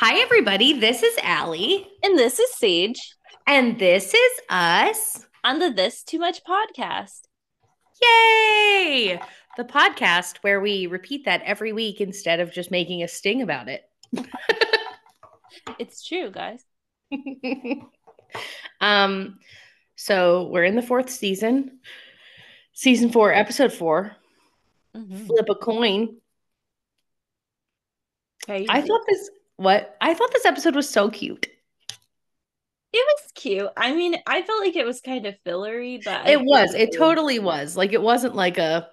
Hi, everybody. This is Alli. And this is Saige. And this is us on the This Too Much podcast. Yay! The podcast where we repeat that every week instead of just making a sting about it. it's true, guys. um, so we're in the fourth season, season four, episode 4 mm-hmm. Flip a coin. Hey, I thought this what I thought this episode was so cute. It was cute. I mean, I felt like it was kind of fillery, but it was. It totally was. Like it wasn't like a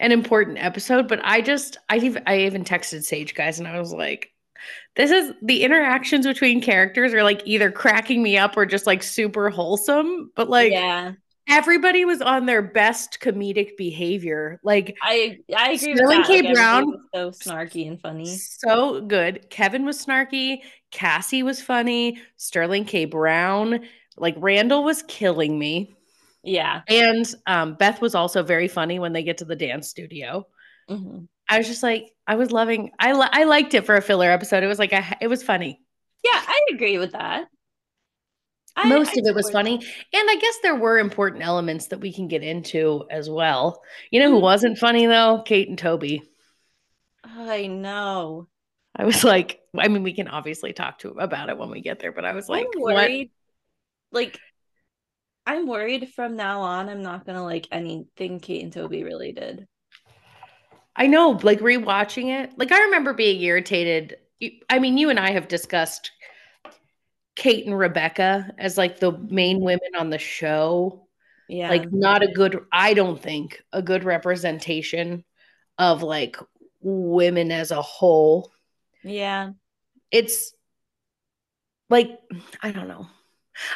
an important episode, but I just I even I even texted Saige guys and I was like, this is the interactions between characters are like either cracking me up or just like super wholesome, but like yeah everybody was on their best comedic behavior. Like I I agree Sterling K. Like, Brown so snarky and funny. So good. Kevin was snarky. Cassie was funny. Sterling K. Brown. Like Randall was killing me. Yeah. And um, Beth was also very funny when they get to the dance studio. Mm-hmm. I was just like, I was loving. I li- I liked it for a filler episode. It was like a, it was funny. Yeah, I agree with that. Most I, of it was funny. And I guess there were important elements that we can get into as well. You know who mm-hmm. wasn't funny though? Kate and Toby. I know. I was like, I mean, we can obviously talk to about it when we get there, but I was like, I'm worried. What? Like, I'm worried from now on, I'm not gonna like anything Kate and Toby really did. I know, like rewatching it, like I remember being irritated. I mean, you and I have discussed Kate and Rebecca as like the main mm-hmm. women on the show. Yeah. Like not a good I don't think a good representation of like women as a whole. Yeah. It's like I don't know.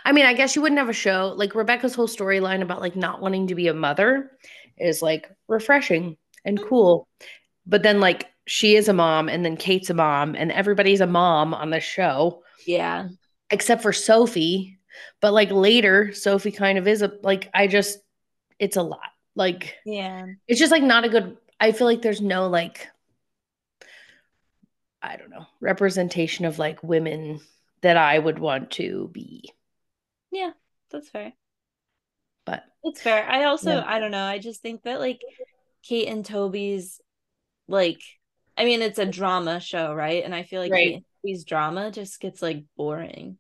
I mean, I guess you wouldn't have a show like Rebecca's whole storyline about like not wanting to be a mother is like refreshing and cool. But then like she is a mom and then Kate's a mom and everybody's a mom on the show. Yeah except for Sophie. But like later, Sophie kind of is a like I just it's a lot. Like yeah. It's just like not a good I feel like there's no like I don't know, representation of like women that I would want to be. Yeah, that's fair. But it's fair. I also yeah. I don't know, I just think that like Kate and Toby's like I mean it's a drama show, right? And I feel like right. Toby's drama just gets like boring.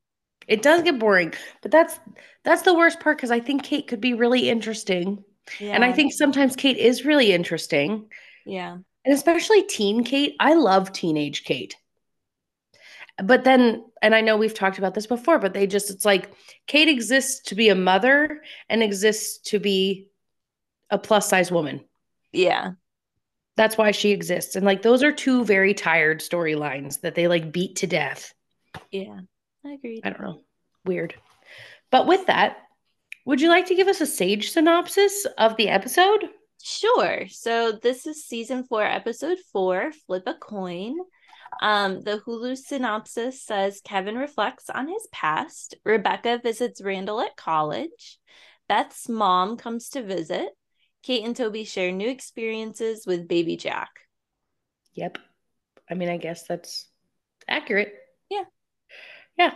It does get boring, but that's that's the worst part because I think Kate could be really interesting. Yeah. And I think sometimes Kate is really interesting. Yeah. And especially teen Kate. I love teenage Kate. But then, and I know we've talked about this before, but they just, it's like Kate exists to be a mother and exists to be a plus size woman. Yeah. That's why she exists. And like those are two very tired storylines that they like beat to death. Yeah. I agree. I don't know. Weird. But with that, would you like to give us a sage synopsis of the episode? Sure. So this is season four, episode four, Flip a Coin. Um, the Hulu synopsis says Kevin reflects on his past. Rebecca visits Randall at college. Beth's mom comes to visit. Kate and Toby share new experiences with baby Jack. Yep. I mean, I guess that's accurate. Yeah. Yeah.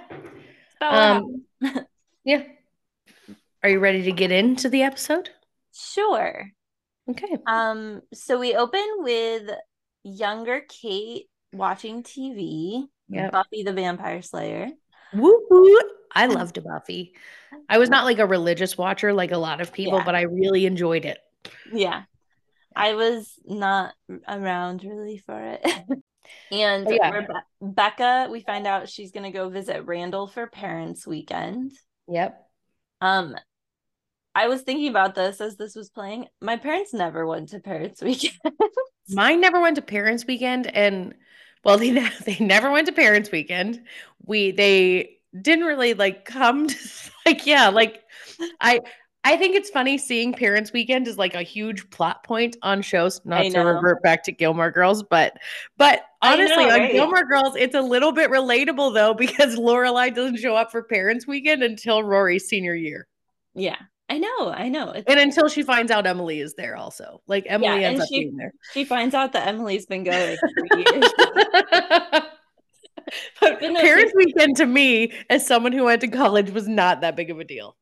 Um, yeah. Are you ready to get into the episode? Sure. Okay. Um, so we open with younger Kate watching TV. Yeah. Buffy the Vampire Slayer. Woo woo. I loved Buffy. I was not like a religious watcher like a lot of people, yeah. but I really enjoyed it. Yeah. I was not around really for it. And oh, yeah. Rebe- Becca, we find out she's gonna go visit Randall for parents' weekend. Yep. Um, I was thinking about this as this was playing. My parents never went to parents' weekend. Mine never went to parents' weekend, and well, they they never went to parents' weekend. We they didn't really like come to like yeah like I I think it's funny seeing Parents Weekend is like a huge plot point on shows. Not to revert back to Gilmore Girls, but but honestly, know, on? Gilmore Girls, it's a little bit relatable though because Lorelai doesn't show up for Parents Weekend until Rory's senior year, Yeah, I know, I know. It's, and until she finds out Emily is there. Also, like Emily Yeah, ends up she- being there. she finds out that Emily's been going for years. but But no, Parents Weekend to me, as someone who went to college, was not that big of a deal.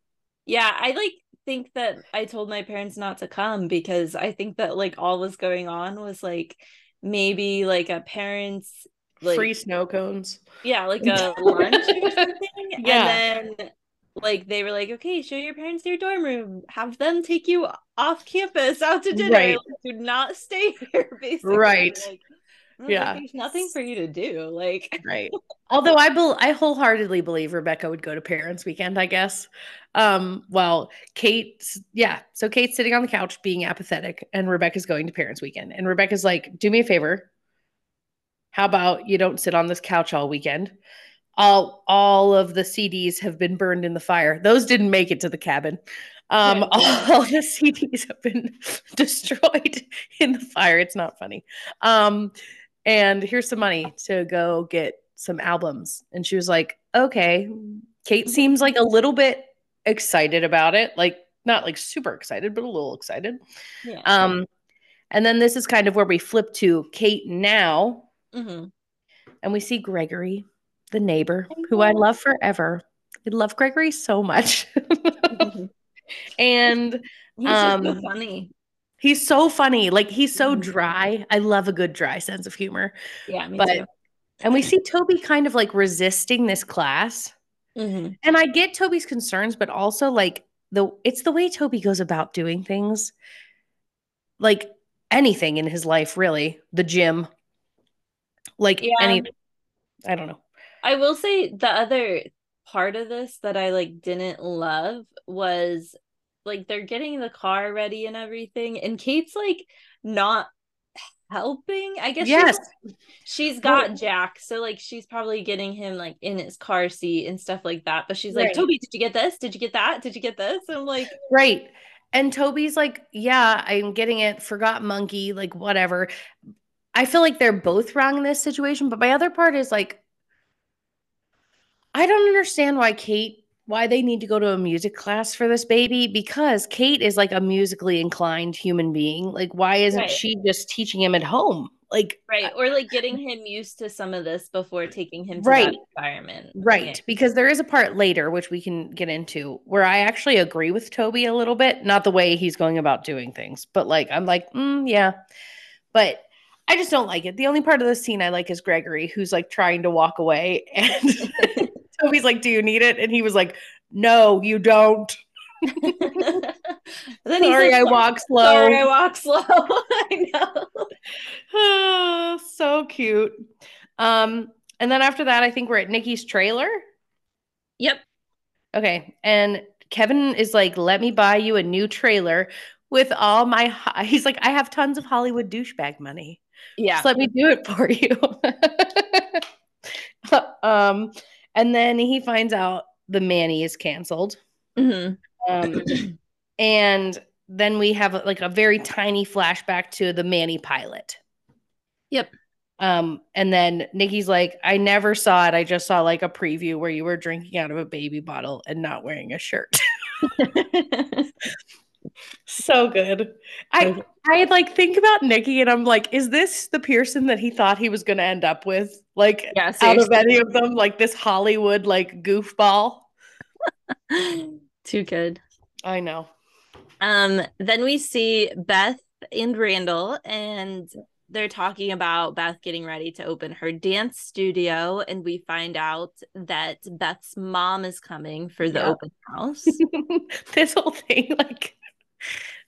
Yeah, I like think that I told my parents not to come because I think that like all was going on was like maybe like a parents like Free snow cones. yeah, like a lunch or something. Yeah. And then like they were like, okay, show your parents your dorm room, have them take you off campus out to dinner. Right. Like, do not stay here, basically. Right. Like, Yeah. like, there's nothing for you to do. Like Right. Although I bel I wholeheartedly believe Rebecca would go to Parents Weekend, I guess. Um, well, kate yeah, so Kate's sitting on the couch being apathetic, and Rebecca's going to Parents Weekend. And Rebecca's like, do me a favor. How about you don't sit on this couch all weekend? All all of the CDs have been burned in the fire. Those didn't make it to the cabin. Um, Yeah. all the CDs have been destroyed in the fire. It's not funny. Um, and here's some money to go get some albums. And she was like, okay. Kate seems like a little bit excited about it. Like, not like super excited, but a little excited. yeah. Um, and then this is kind of where we flip to Kate now, Mhm. and we see Gregory, the neighbor, I who I love forever. I love Gregory so much. and He's just so Um, funny. He's so funny. Like, he's so Mhm. dry. I love a good dry sense of humor. Yeah, but- too. And we see Toby kind of like resisting this class. Mhm. And I get Toby's concerns, but also like the it's the way Toby goes about doing things. Like anything in his life, really. The gym. Like Yeah. any I don't know. I will say the other part of this that I like didn't love was like they're getting the car ready and everything, and Kate's like not helping. I guess Yes. she's, she's got Well- Jack, so like she's probably getting him like in his car seat and stuff like that. But she's like, Right. Toby, did you get this? Did you get that? Did you get this? And I'm like, Right. And Toby's like, yeah, I'm getting it. Forgot monkey, like whatever. I feel like they're both wrong in this situation. But my other part is like, I don't understand why Kate, why they need to go to a music class for this baby because Kate is like a musically inclined human being. Like, why isn't Right. she just teaching him at home? Like, right, or like getting him used to some of this before taking him to Right. that environment. Right, because there is a part later which we can get into where I actually agree with Toby a little bit, not the way he's going about doing things, but like I'm like, mm, yeah, but I just don't like it. The only part of the scene I like is Gregory, who's like trying to walk away, and Toby's like, "Do you need it?" And he was like, "No, you don't." then Sorry, says, I walk slow. Sorry, I walk slow. I know. Ah, so cute. Um, and then after that, I think we're at Nicky's trailer. Yep. Okay. And Kevin is like, let me buy you a new trailer with all my. ho-" He's like, I have tons of Hollywood douchebag money. Yeah. Just let me do it for you. um, and then he finds out the Manny is canceled. Mhm. Um, and then we have like a very tiny flashback to the Manny pilot. Yep. Um, and then Nicky's like, I never saw it. I just saw like a preview where you were drinking out of a baby bottle and not wearing a shirt. so good. I I like think about Nicky and I'm like, is this the Pearson that he thought he was gonna end up with? Like yeah. out of any of them, like this Hollywood like goofball. Too good. I know. Um, then we see Beth and Randall, and they're talking about Beth getting ready to open her dance studio, and we find out that Beth's mom is coming for the Yeah. open house. this whole thing, like,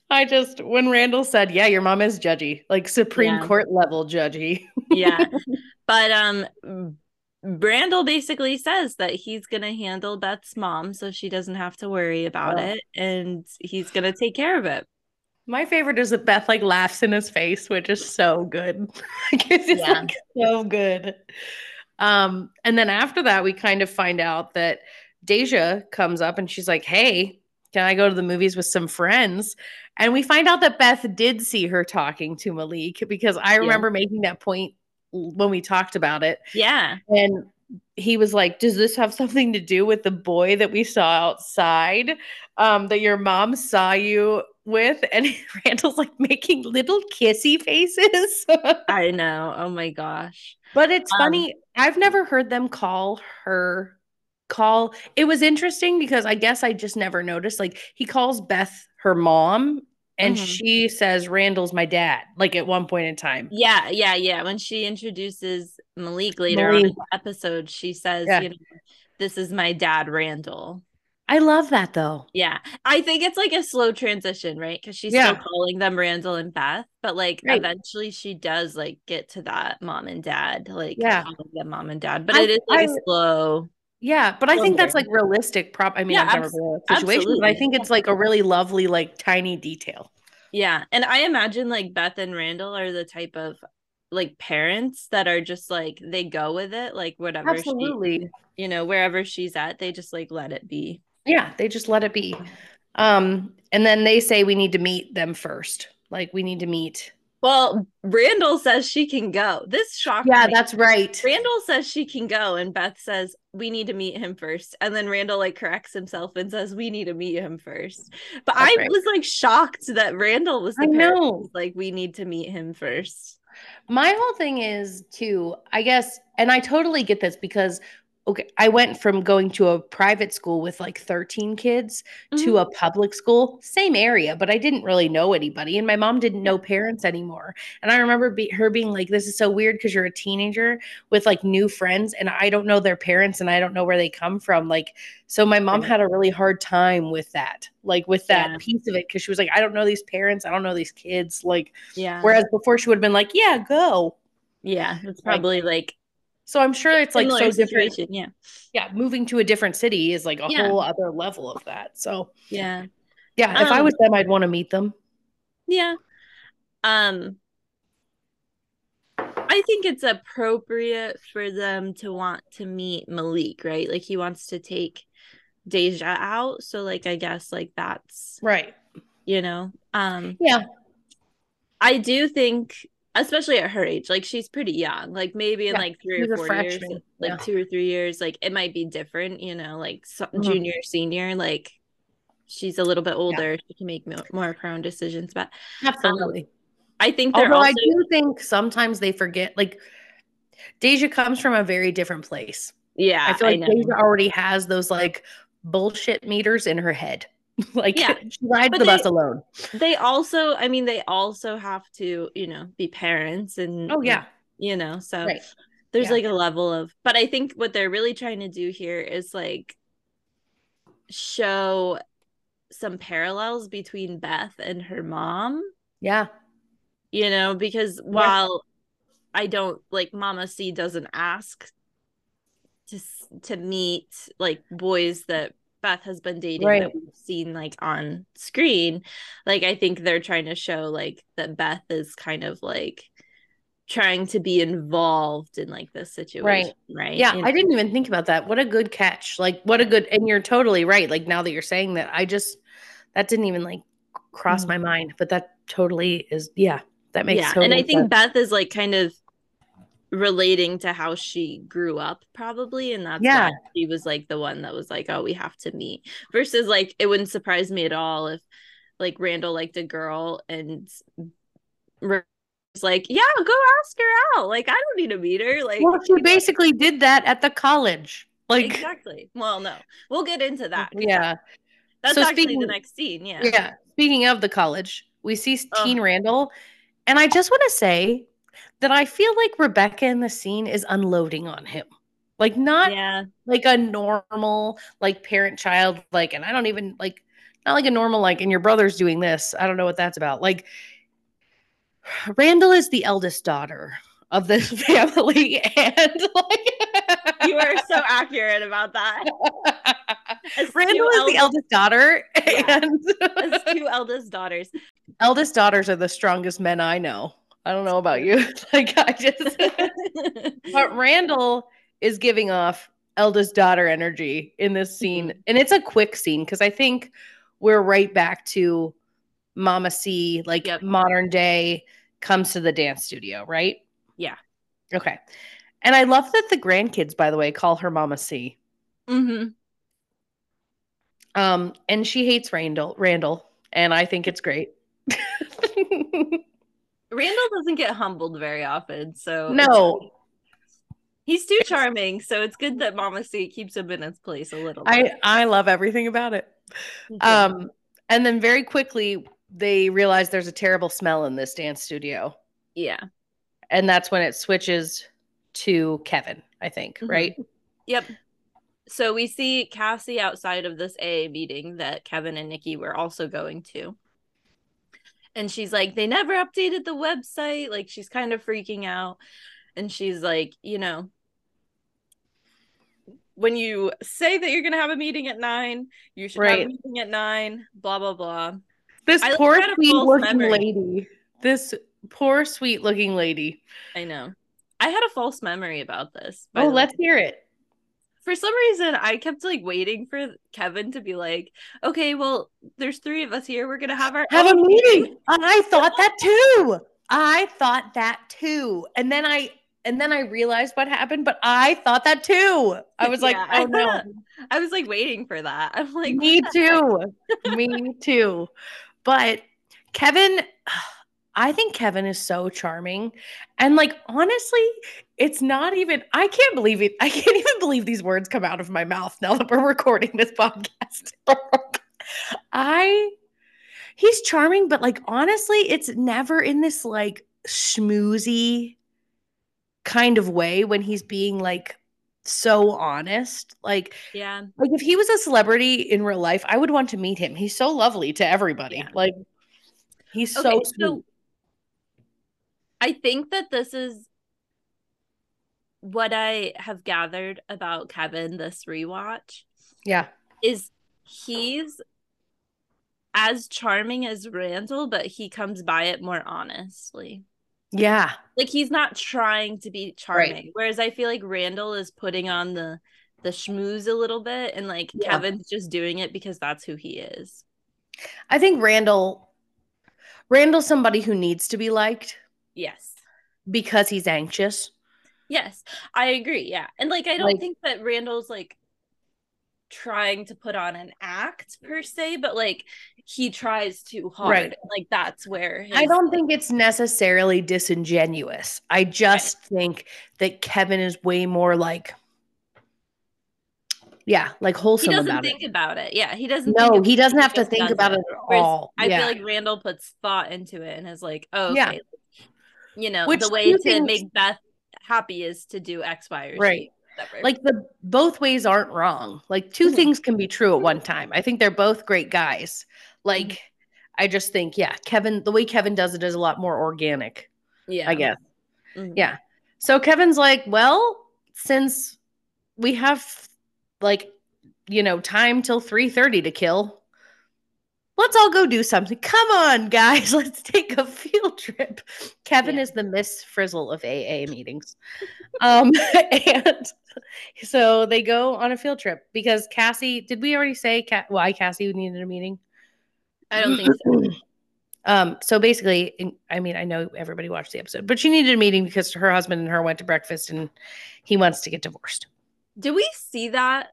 I just when Randall said, "Yeah, your mom is judgy, like Supreme Yeah. Court level judgy." yeah, but um, Randall basically says that he's gonna handle Beth's mom, so she doesn't have to worry about Yeah. it, and he's gonna take care of it. My favorite is that Beth like laughs in his face, which is so good. like, it's Yeah. like, so good. Um, and then after that, we kind of find out that Deja comes up and she's like, "Hey, can I go to the movies with some friends? And we find out that Beth did see her talking to Malik because I remember yeah. making that point when we talked about it. Yeah. And he was like, Does this have something to do with the boy that we saw outside um, that your mom saw you with? And Randall's like making little kissy faces. I know. Oh my gosh. But it's um, funny. I've never heard them call her call. It was interesting because I guess I just never noticed. Like he calls Beth her mom and mm-hmm. she says Randall's my dad like at one point in time. Yeah, yeah, yeah. When she introduces Malik later Malik. on in the episode, she says, yeah. you know, this is my dad Randall. I love that though. Yeah. I think it's like a slow transition, right? Cuz she's yeah. still calling them Randall and Beth, but like right. eventually she does like get to that mom and dad, like yeah. calling them mom and dad, but I, it is like I, slow yeah, but I think that's like realistic. Prop. I mean, yeah, I've never been in a situation, absolutely. but I think it's like a really lovely, like tiny detail. Yeah, and I imagine like Beth and Randall are the type of like parents that are just like they go with it, like whatever. Absolutely. She, you know, wherever she's at, they just like let it be. Yeah, they just let it be. Um, and then they say we need to meet them first. Like we need to meet well, Randall says she can go. This shocked Yeah, me. that's right. Randall says she can go, and Beth says we need to meet him first. And then Randall like corrects himself and says we need to meet him first. But that's I right. was like shocked that Randall was the I know. like we need to meet him first. My whole thing is too, I guess, and I totally get this because okay, I went from going to a private school with like 13 kids mm-hmm. to a public school, same area, but I didn't really know anybody. And my mom didn't know parents anymore. And I remember be- her being like, This is so weird because you're a teenager with like new friends and I don't know their parents and I don't know where they come from. Like, so my mom had a really hard time with that, like with that yeah. piece of it, because she was like, I don't know these parents, I don't know these kids. Like, yeah. Whereas before she would have been like, Yeah, go. Yeah, it's probably like so I'm sure it's like so different. Yeah. Yeah. Moving to a different city is like a yeah. whole other level of that. So yeah. Yeah. If um, I was them, I'd want to meet them. Yeah. Um I think it's appropriate for them to want to meet Malik, right? Like he wants to take Deja out. So like I guess like that's right. You know? Um yeah. I do think especially at her age like she's pretty young like maybe in yeah, like three or four years like yeah. two or three years like it might be different you know like mm-hmm. junior senior like she's a little bit older yeah. she can make more of her own decisions but absolutely um, i think they're Although also- i do think sometimes they forget like deja comes from a very different place yeah i feel like I deja already has those like bullshit meters in her head like yeah. she rides but the they, bus alone. They also, I mean, they also have to, you know, be parents and oh yeah, you know, so right. there's yeah. like a level of but I think what they're really trying to do here is like show some parallels between Beth and her mom. Yeah. You know, because while yeah. I don't like Mama C doesn't ask to to meet like boys that Beth has been dating right. that we've seen like on screen, like I think they're trying to show like that Beth is kind of like trying to be involved in like this situation, right? right? Yeah, you know? I didn't even think about that. What a good catch! Like, what a good, and you're totally right. Like now that you're saying that, I just that didn't even like cross mm-hmm. my mind, but that totally is. Yeah, that makes. Yeah, totally and I think sense. Beth is like kind of relating to how she grew up probably and that's yeah. she was like the one that was like oh we have to meet. Versus like it wouldn't surprise me at all if like randall liked a girl and was like yeah go ask her out. Like i don't need to meet her. Like well, she basically know. did that at the college. Like exactly. Well no. We'll get into mm, that yeah. that's so actually speaking, the next scene yeah. Yeah. Speaking of the college we see teen randall and i just want to say that I feel like Rebecca in the scene is unloading on him. Like not yeah. like a normal like parent child like and I don't even like not like a normal like and your brother's doing this. I don't know what that's about. Like Randall is the eldest daughter of this family and like you are so accurate about that. As Randall is the eldest daughter yeah. and As two eldest daughters. Eldest daughters are the strongest men I know. I don't know about you. like I just but Randall is giving off eldest daughter energy in this scene. Mm-hmm. And it's a quick scene because I think we're right back to Mama C, like Yep. modern day, comes to the dance studio, right? Yeah. Okay. And I love that the grandkids, by the way, call her Mama C. Mm-hmm. Um, and she hates Randall, Randall, and I think it's great. Randall doesn't get humbled very often, so no, he's too charming. So it's good that Mama C keeps him in his place a little. I bit. I love everything about it. Um, and then very quickly they realize there's a terrible smell in this dance studio, yeah. and that's when it switches to Kevin. I think, Mhm. right? Yep. So we see Cassie outside of this AA meeting that Kevin and Nicky were also going to. And she's like, they never updated the website. Like, she's kind of freaking out. And she's like, you know, when you say that you're going to have a meeting at nine, you should have a meeting at nine, blah, blah, blah. This I, poor sweet looking memory. lady. This poor sweet looking lady. I know. I had a false memory about this. Oh, let's hear it. For some reason I kept like waiting for Kevin to be like, okay, well, there's three of us here. We're gonna have our Have a own meeting. I thought that too. I thought that too. And then I and then I realized what happened, but I thought that too. I was like, Yeah, I oh no. I was like waiting for that. I'm like, Me what the heck? too. Me too. But Kevin, I think Kevin is so charming. And like honestly, it's not even I can't believe it. I can't even believe these words come out of my mouth now that we're recording this podcast. I he's charming, but like honestly, it's never in this like schmoozy kind of way when he's being like so honest. Like Yeah. like if he was a celebrity in real life, I would want to meet him. He's so lovely to everybody. Yeah. Like he's so Okay, sweet. so I think that this is what I have gathered about Kevin this rewatch yeah. is he's as charming as Randall, but he comes by it more honestly. Yeah. like he's not trying to be charming whereas i feel like randall is putting on the the schmooze a little bit and like Yeah. kevin's just doing it because that's who he is I think Randall Randall's somebody who needs to be liked yes because he's anxious. Yes i agree yeah and like i don't Like- think that randall's like trying to put on an act per se but like he tries too hard Right. and, like that's where his, I don't think it's necessarily disingenuous. I just think that Kevin is way more like yeah, like wholesome. he doesn't about think it. about it yeah he doesn't No, think he doesn't have to think does about it. it at all. I yeah. feel like Randall puts thought into it and is like, oh, Yeah. okay. You know, Which the way to make Beth happy is to do X, Y, or Z. Right. like the both ways aren't wrong. Like 2 Mhm. things can be true at one time. I think they're both great guys. Like Mm-hmm. I just think yeah, Kevin the way Kevin does it is a lot more organic, yeah, I guess. Mhm. Yeah. So Kevin's like, "Well, since we have like you know, time till 3:30 to kill, let's all go do something. Come on, guys, let's take a field trip." Kevin Yeah. is the Miss Frizzle of AA meetings. um and so they go on a field trip because Cassie, did we already say Ca- why Cassie needed a meeting? I don't think so. Um, so basically, I mean, I know everybody watched the episode, but she needed a meeting because her husband and her went to breakfast and he wants to get divorced. Do we see that?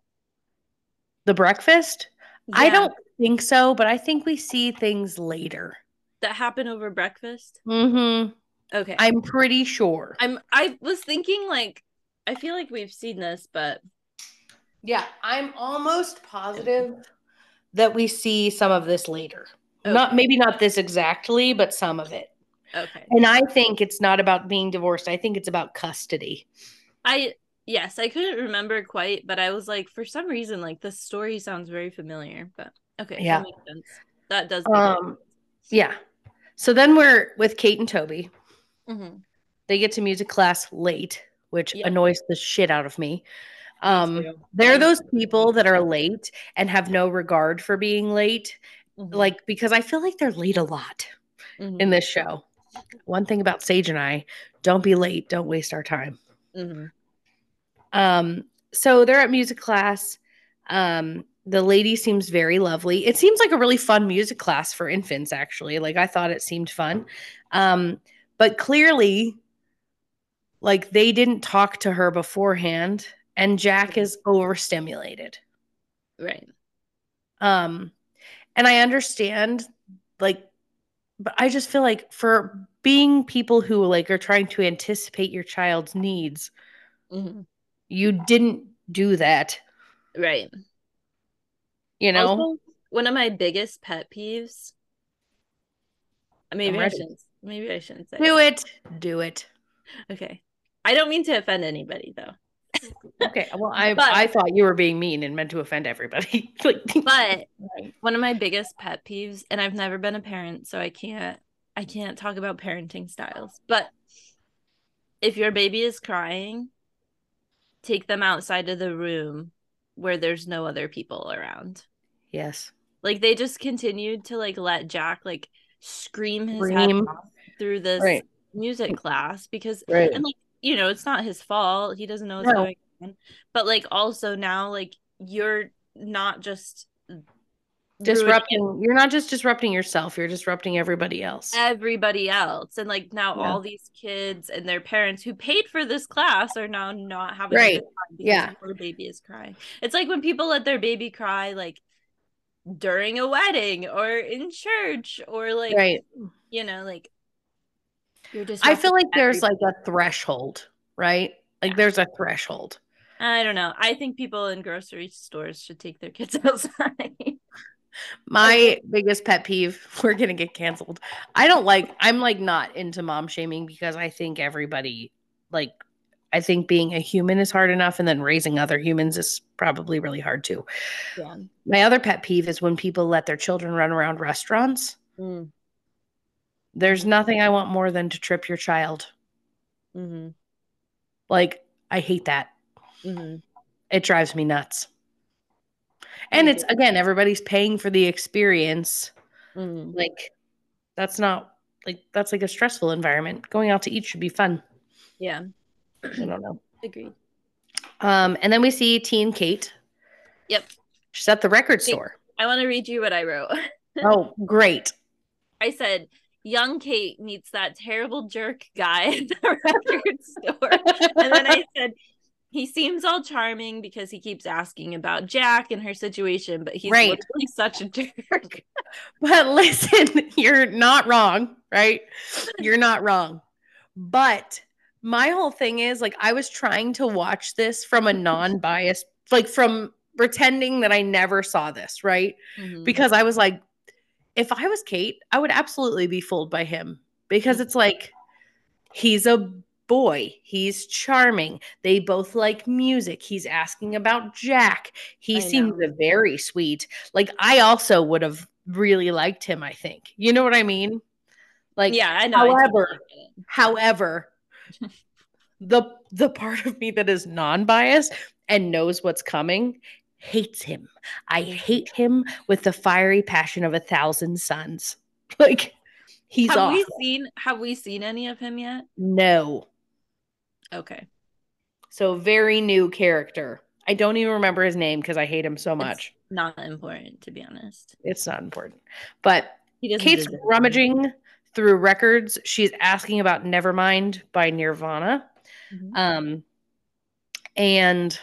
The breakfast? I don't think so, but I think we see things later. that happen over breakfast. hmm Okay, I'm pretty sure. I'm. I was thinking like, I feel like we've seen this, but Yeah, I'm almost positive that we see some of this later. Not maybe not this exactly, but some of it. okay. And I think it's not about being divorced. I think it's about custody. I yes, I couldn't remember quite, but I was like, for some reason, like the story sounds very familiar. But okay, Yeah. that makes sense. That does. Um, yeah. So then we're with Kate and Toby. Mhm. They get to music class late, which Yeah. annoys the shit out of me. Um, they're those people that are late and have no regard for being late. Mhm. Like, because I feel like they're late a lot Mhm. in this show. One thing about Saige and I don't be late, don't waste our time. Mhm. Um, so they're at music class. Um, the lady seems very lovely. It seems like a really fun music class for infants, actually. Like I thought it seemed fun. Um, but clearly, like they didn't talk to her beforehand, and Jack is overstimulated. Right. Um, and I understand, like, but I just feel like for being people who like are trying to anticipate your child's needs, hmm you didn't do that. Right. You know, Also, one of my biggest pet peeves. Maybe I shouldn't. Maybe I shouldn't say. do it, do it. Okay. I don't mean to offend anybody though. Okay. Well, I But- I thought you were being mean and meant to offend everybody. like, But Right. one of my biggest pet peeves, and I've never been a parent, so I can't I can't talk about parenting styles. But if your baby is crying, take them outside of the room where there's no other people around. Yes, Like they just continued to like let Jack like scream his Scream. head off through this Right. music mm. class because right. and like you know it's not his fault he doesn't know what's No. going on but like also now like you're not just ruining disrupting. You're not just disrupting yourself. You're disrupting everybody else. everybody else and like now Yeah. all these kids and their parents who paid for this class are now not having Right. good time because Yeah. their baby is crying it's like when people let their baby cry like during a wedding or in church or like right. you know like you're just I feel like there's like a threshold, right? Like there's a threshold. I don't know. I think people in grocery stores should take their kids outside. My biggest pet peeve, we're gonna get canceled. I don't like I'm like not into mom shaming because I think everybody like I think being a human is hard enough and then raising other humans is probably really hard too. yeah. My other pet peeve is when people let their children run around restaurants. Mm-hmm. There's nothing I want more than to trip your child. Mm-hmm. Like I hate that. Mm-hmm. It drives me nuts. And it's again everybody's paying for the experience. Mm-hmm. Like that's not like that's like a stressful environment. Going out to eat should be fun. Yeah. I don't know. Agreed. Um, and then we see Teen Kate. Yep. She's at the record Hey. store. I want to read you what I wrote. Oh, great. I said, young Kate meets that terrible jerk guy at the record store. And then I said, he seems all charming because he keeps asking about Jack and her situation, but he's Right. literally such a jerk. But listen, you're not wrong, right? You're not wrong. But my whole thing is like I was trying to watch this from a non-biased, like from pretending that I never saw this, right? Mhm. because I was like, if I was Kate, I would absolutely be fooled by him because it's like he's a boy, he's charming, they both like music. He's asking about Jack. He I seems know. very sweet. Like I also would have really liked him, I think. You know what I mean? Like yeah, I know. However- it. However, the the part of me that is non-biased and knows what's coming hates him. I hate him with the fiery passion of a thousand suns. Like he's have off. we seen have we seen any of him yet? no. Okay. So very new character. I don't even remember his name because I hate him so much. Not important to be honest. It's not important. But Kate's rummaging through records. She's asking about Nevermind by Nirvana. Mhm. Um, and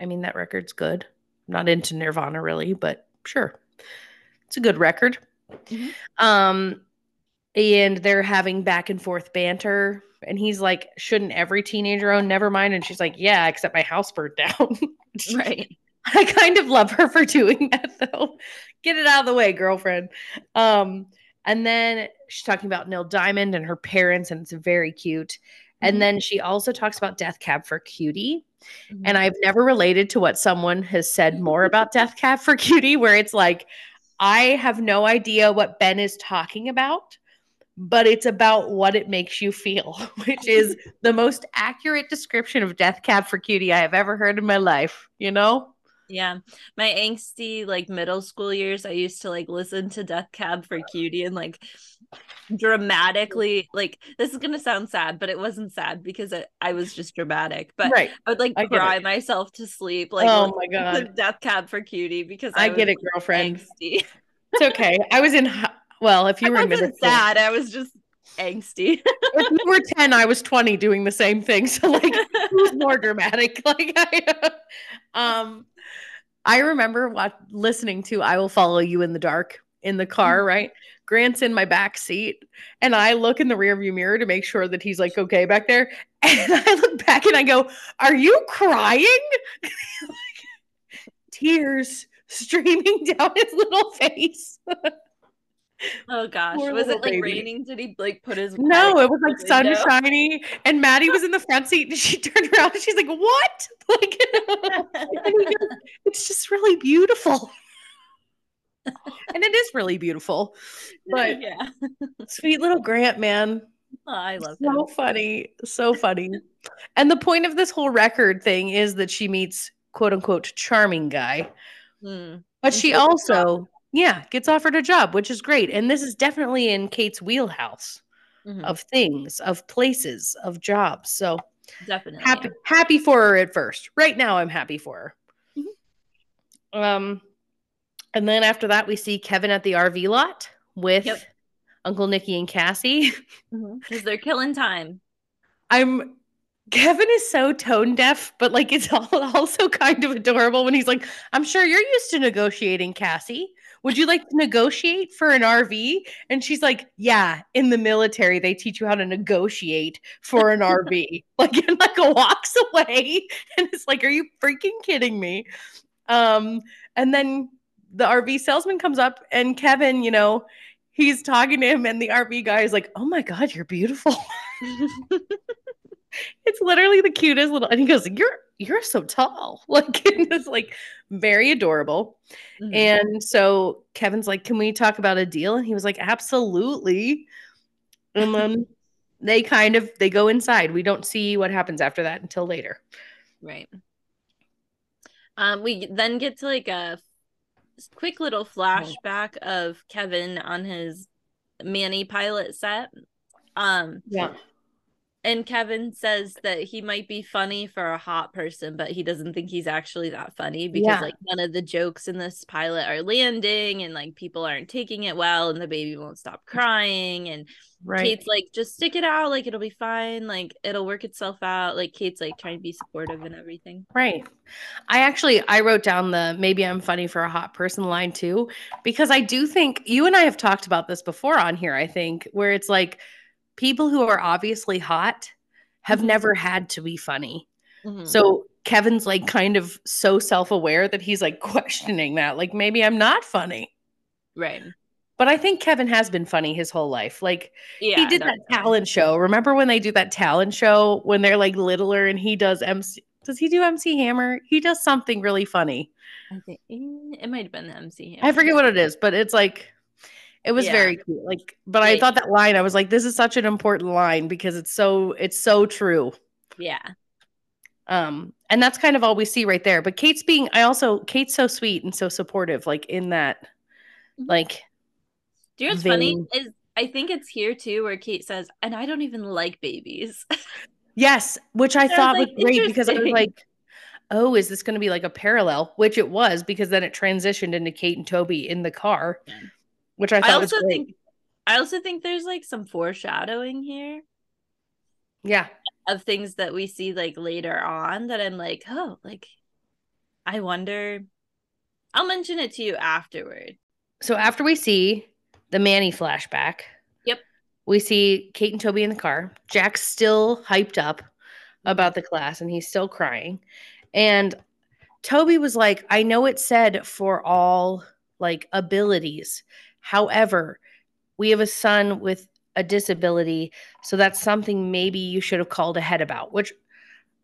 I mean, that record's good. I'm not into Nirvana really, but sure. It's a good record. Mhm. Um, and they're having back and forth banter. And he's like, Shouldn't every teenager own Nevermind? And she's like, Yeah, except my house burned down. Right. I kind of love her for doing that though. Get it out of the way, girlfriend. Um, and then she's talking about Neil Diamond and her parents, and it's very cute. And then she also talks about Death Cab for Cutie. Mhm. And I've never related to what someone has said more about Death Cab for Cutie, where it's like, I have no idea what Ben is talking about, but it's about what it makes you feel, which is the most accurate description of Death Cab for Cutie I have ever heard in my life, you know? Yeah. My angsty like middle school years, I used to like listen to Death Cab for Cutie and like dramatically like this is gonna sound sad, but it wasn't sad because it, I was just dramatic. But Right. I would like I cry myself to sleep like Oh my God. Death Cab for Cutie because I was get it, girlfriend. angsty. It's okay. I was in well, if you I were in middle wasn't school, sad. I was just angsty. if you were 10, I was 20 doing the same thing. So like who's more dramatic? Like I um I remember what listening to I Will Follow You in the Dark in the car, right? Grant's in my back seat, and I look in the rearview mirror to make sure that he's like okay back there. And I look back and I go, Are you crying? Tears streaming down his little face. Oh gosh. Poor was it like baby. raining? Did he like put his No, it was like window? sunshiny, and Maddie was in the front seat, and she turned around and she's like, "What?" Like, goes, "It's just really beautiful," and it is really beautiful. But yeah. sweet little Grant, man, Oh, I love him. so funny, so funny. And the point of this whole record thing is that she meets "quote unquote" charming guy, Mm. but And she she gets a also, yeah, gets offered a job, which is great. And this is definitely in Kate's wheelhouse Mhm. of things, of places, of jobs. So. Definitely. happy happy for her at first. Right now I'm happy for her. Mhm. Um and then after that we see Kevin at the RV lot with Yep. Uncle Nicky and Cassie. Because they're killing time. I'm Kevin is so tone deaf, but like it's all, also kind of adorable when he's like, "I'm sure you're used to negotiating, Cassie. Would you like to negotiate for an RV?" And she's like, "Yeah, in the military they teach you how to negotiate for an RV." Like and like walks away and it's like, "Are you freaking kidding me?" Um and then the RV salesman comes up and Kevin, you know, he's talking to him and the RV guy is like, "Oh my god, you're beautiful." it's literally the cutest little and he goes you're you're so tall. Like it's like very adorable. Mhm. and so kevin's like can we talk about a deal? And he was like absolutely. And then they kind of they go inside. We don't see what happens after that until later. Right. Um, we then get to like a quick little flashback of Kevin on his Manny pilot set. Um, yeah and Kevin says that he might be funny for a hot person, but he doesn't think he's actually that funny because Yeah. like none of the jokes in this pilot are landing and like people aren't taking it well and the baby won't stop crying and right Kate's like, just stick it out, like it'll be fine, like it'll work itself out. Like Kate's like trying to be supportive and everything. Right. I actually I wrote down the maybe I'm funny for a hot person line too because I do think you and I have talked about this before on here I think where it's like people who are obviously hot have Mhm. never had to be funny. Mhm. So Kevin's like kind of so self-aware that he's like questioning that like maybe I'm not funny. right. But I think Kevin has been funny his whole life. Like Yeah. he did that talent show. Remember when they do that talent show when they're like littler and he does MC does he do MC Hammer? He does something really funny. I think eh, it might have been the MC. Hammer. I forget what it is, but it's like it was Yeah. very cute. Like, but I thought that line, I was like, this is such an important line because it's so it's so true. Yeah. Um, and that's kind of all we see right there. But Kate's being I also Kate's so sweet and so supportive, like in that, Mhm. like Do you know what's funny is I think it's here too where Kate says, and I don't even like babies. yes, which I I was thought was like, great because I was like, oh, is this gonna be like a parallel? Which it was because then it transitioned into Kate and Toby in the car. Which I I thought was also great. think I also think there's like some foreshadowing here yeah. of things that we see like later on that I'm like, oh, like I wonder. I'll mention it to you afterward. So after we see the Manny flashback, Yep. we see Kate and Toby in the car. Jack's still hyped up about the class and he's still crying. And Toby was like, I know it said for all like abilities. However, we have a son with a disability. So that's something maybe you should have called ahead about, which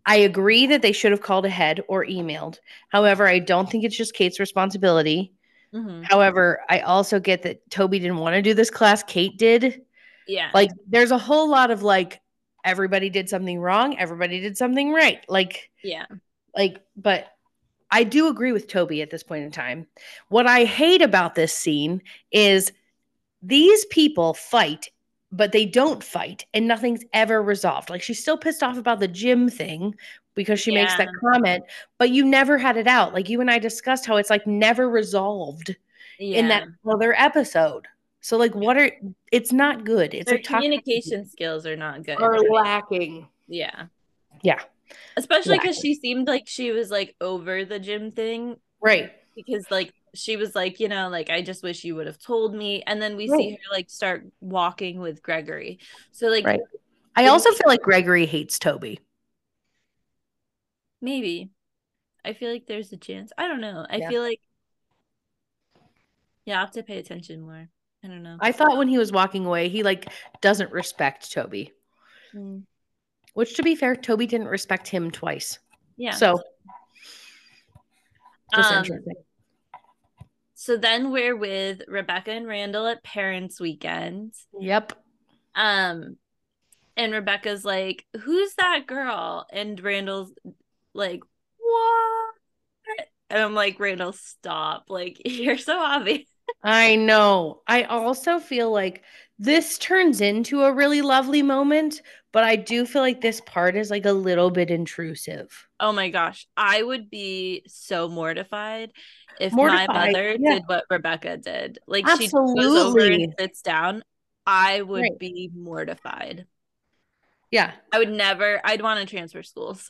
I agree that they should have called ahead or emailed. However, I don't think it's just Kate's responsibility. Mhm. However, I also get that Toby didn't want to do this class. Kate did. Yeah. Like, there's a whole lot of like, everybody did something wrong, everybody did something right. Like, yeah. like, but I do agree with Toby at this point in time. What I hate about this scene is these people fight, but they don't fight, and nothing's ever resolved. Like she's still pissed off about the gym thing because she makes that comment, but you never had it out. Like you and I discussed how it's like never resolved Yeah. in that other episode. So like what are it's not good. It's Their a communication skills are not good. are lacking. Yeah. Yeah. Especially because she seemed like she was like over the gym thing Right. because like she was like, you know, like I just wish you would have told me. And then we Right. see her like start walking with Gregory. So like Right. I also feel like Gregory hates Toby. maybe. I feel like there's a chance. I don't know. I Yeah. feel like yeah, I have to pay attention more. I don't know. I thought when he was walking away, he like doesn't respect Toby. Mm, Which to be fair, Toby didn't respect him twice. yeah. So just Um, interesting. so then we're with Rebecca and Randall at parents' weekend. Yep. Um, and Rebecca's like, "Who's that girl?" And Randall's like, "What?" And I'm like, "Randall, stop! Like, you're so obvious." I know. I also feel like this turns into a really lovely moment, but I do feel like this part is like a little bit intrusive. Oh my gosh, I would be so mortified if my mother yeah. did what Rebecca did. Like, she goes over and sits down. I would Right. be mortified. Yeah. I would never. I'd want to transfer schools.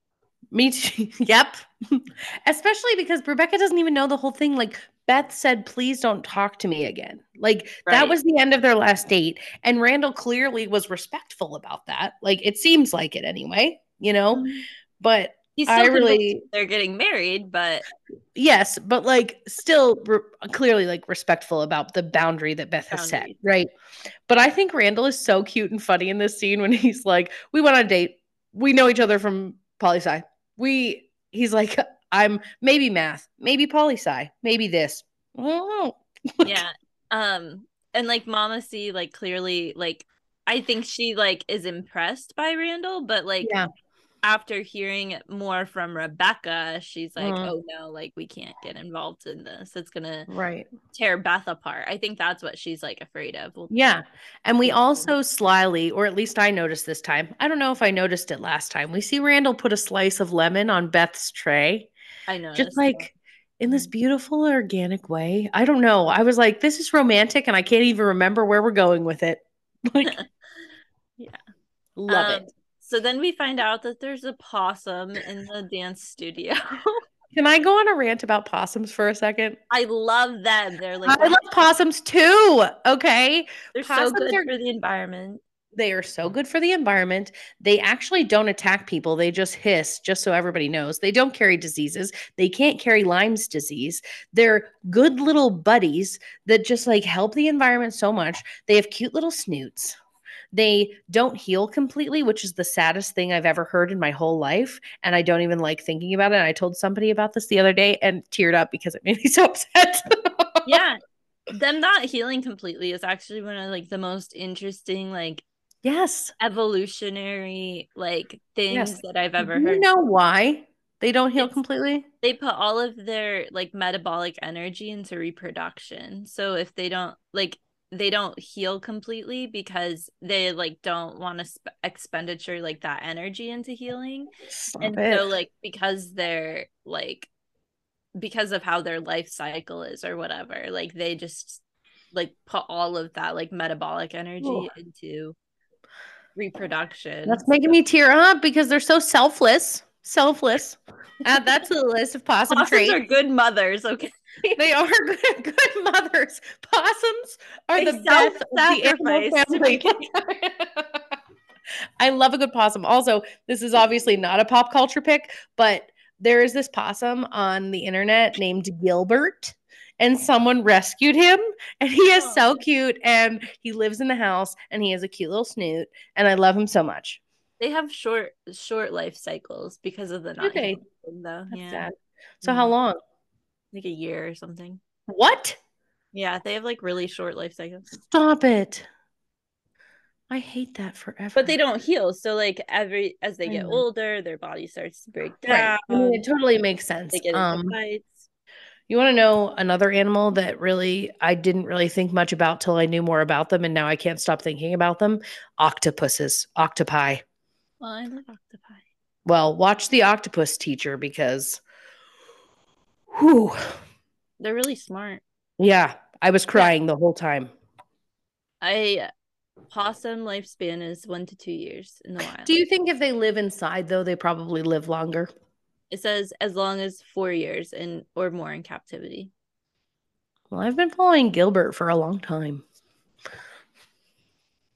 Me too. yep. Especially because Rebecca doesn't even know the whole thing. Like Beth said, please don't talk to me again. Like that was the end of their last date. And Randall clearly was respectful about that. Like it seems like it anyway, you know? Mm-hmm. But He's I really, they're getting married, but yes, but like still re- clearly like respectful about the boundary that Beth has set. Right. But I think Randall is so cute and funny in this scene when he's like, we went on a date. We know each other from poli sci. We, he's like, I'm maybe math, maybe poli sci, maybe this. I don't know. yeah. Um, and like Mama C, like clearly, like I think she like is impressed by Randall, but like Yeah. after hearing more from Rebecca, she's like, Mhm. oh no, like we can't get involved in this. It's gonna Right. tear Beth apart. I think that's what she's like afraid of. Well, Yeah. And we also slyly, or at least I noticed this time, I don't know if I noticed it last time, we see Randall put a slice of lemon on Beth's tray. I know. just like in this Mhm. beautiful organic way. I don't know. I was like, this is romantic, and I can't even remember where we're going with it. Like, Yeah. love Um, it. So then we find out that there's a possum in the dance studio. Can I go on a rant about possums for a second? I love them. They're like I love possums too. Okay. they're so possums good are- for the environment. They are so good for the environment. They actually don't attack people. They just hiss, just so everybody knows. They don't carry diseases. They can't carry Lyme's disease. They're good little buddies that just like help the environment so much. They have cute little snoots. They don't heal completely, which is the saddest thing I've ever heard in my whole life. And I don't even like thinking about it. I told somebody about this the other day and teared up because it made me so upset. Yeah. Them not healing completely is actually one of like the most interesting like yes. evolutionary like things Yes. that I've ever Do you know why they don't heal It's- completely? They put all of their like metabolic energy into reproduction. So if they don't like they don't heal completely because they like don't want to sp- expenditure like that energy into healing. Stop and it. so like because they're like because of how their life cycle is or whatever like they just like put all of that like metabolic energy Ooh. into reproduction That's making me tear up because they're so selfless. Selfless. Add that to the list of possum possums traits. are good mothers okay they are good, good mothers. Possums are They the best of the animal self-sacrifice family. I love a good possum. Also, this is obviously not a pop culture pick, but there is this possum on the internet named Gilbert, and someone rescued him, and he is so cute, and he lives in the house, and he has a cute little snoot, and I love him so much. they have short short life cycles because of the not they? though That's yeah sad. So how Mhm. long? like a year or something What? yeah they have like really short life cycles Stop it. I hate that forever. But they don't heal. So like every as they get older, their body starts to break down. Right. I mean, it totally makes sense. they get Um, fights. You want to know another animal that really I didn't really think much about till I knew more about them, and now I can't stop thinking about them? Octopuses, octopi. Well, I love octopi. Well, watch the octopus teacher because, whew, They're really smart. yeah, I was crying the whole time. I possum lifespan is one to two years in the wild. Do you think if they live inside though, they probably live longer? It says as long as four years and or more in captivity. Well, I've been following Gilbert for a long time.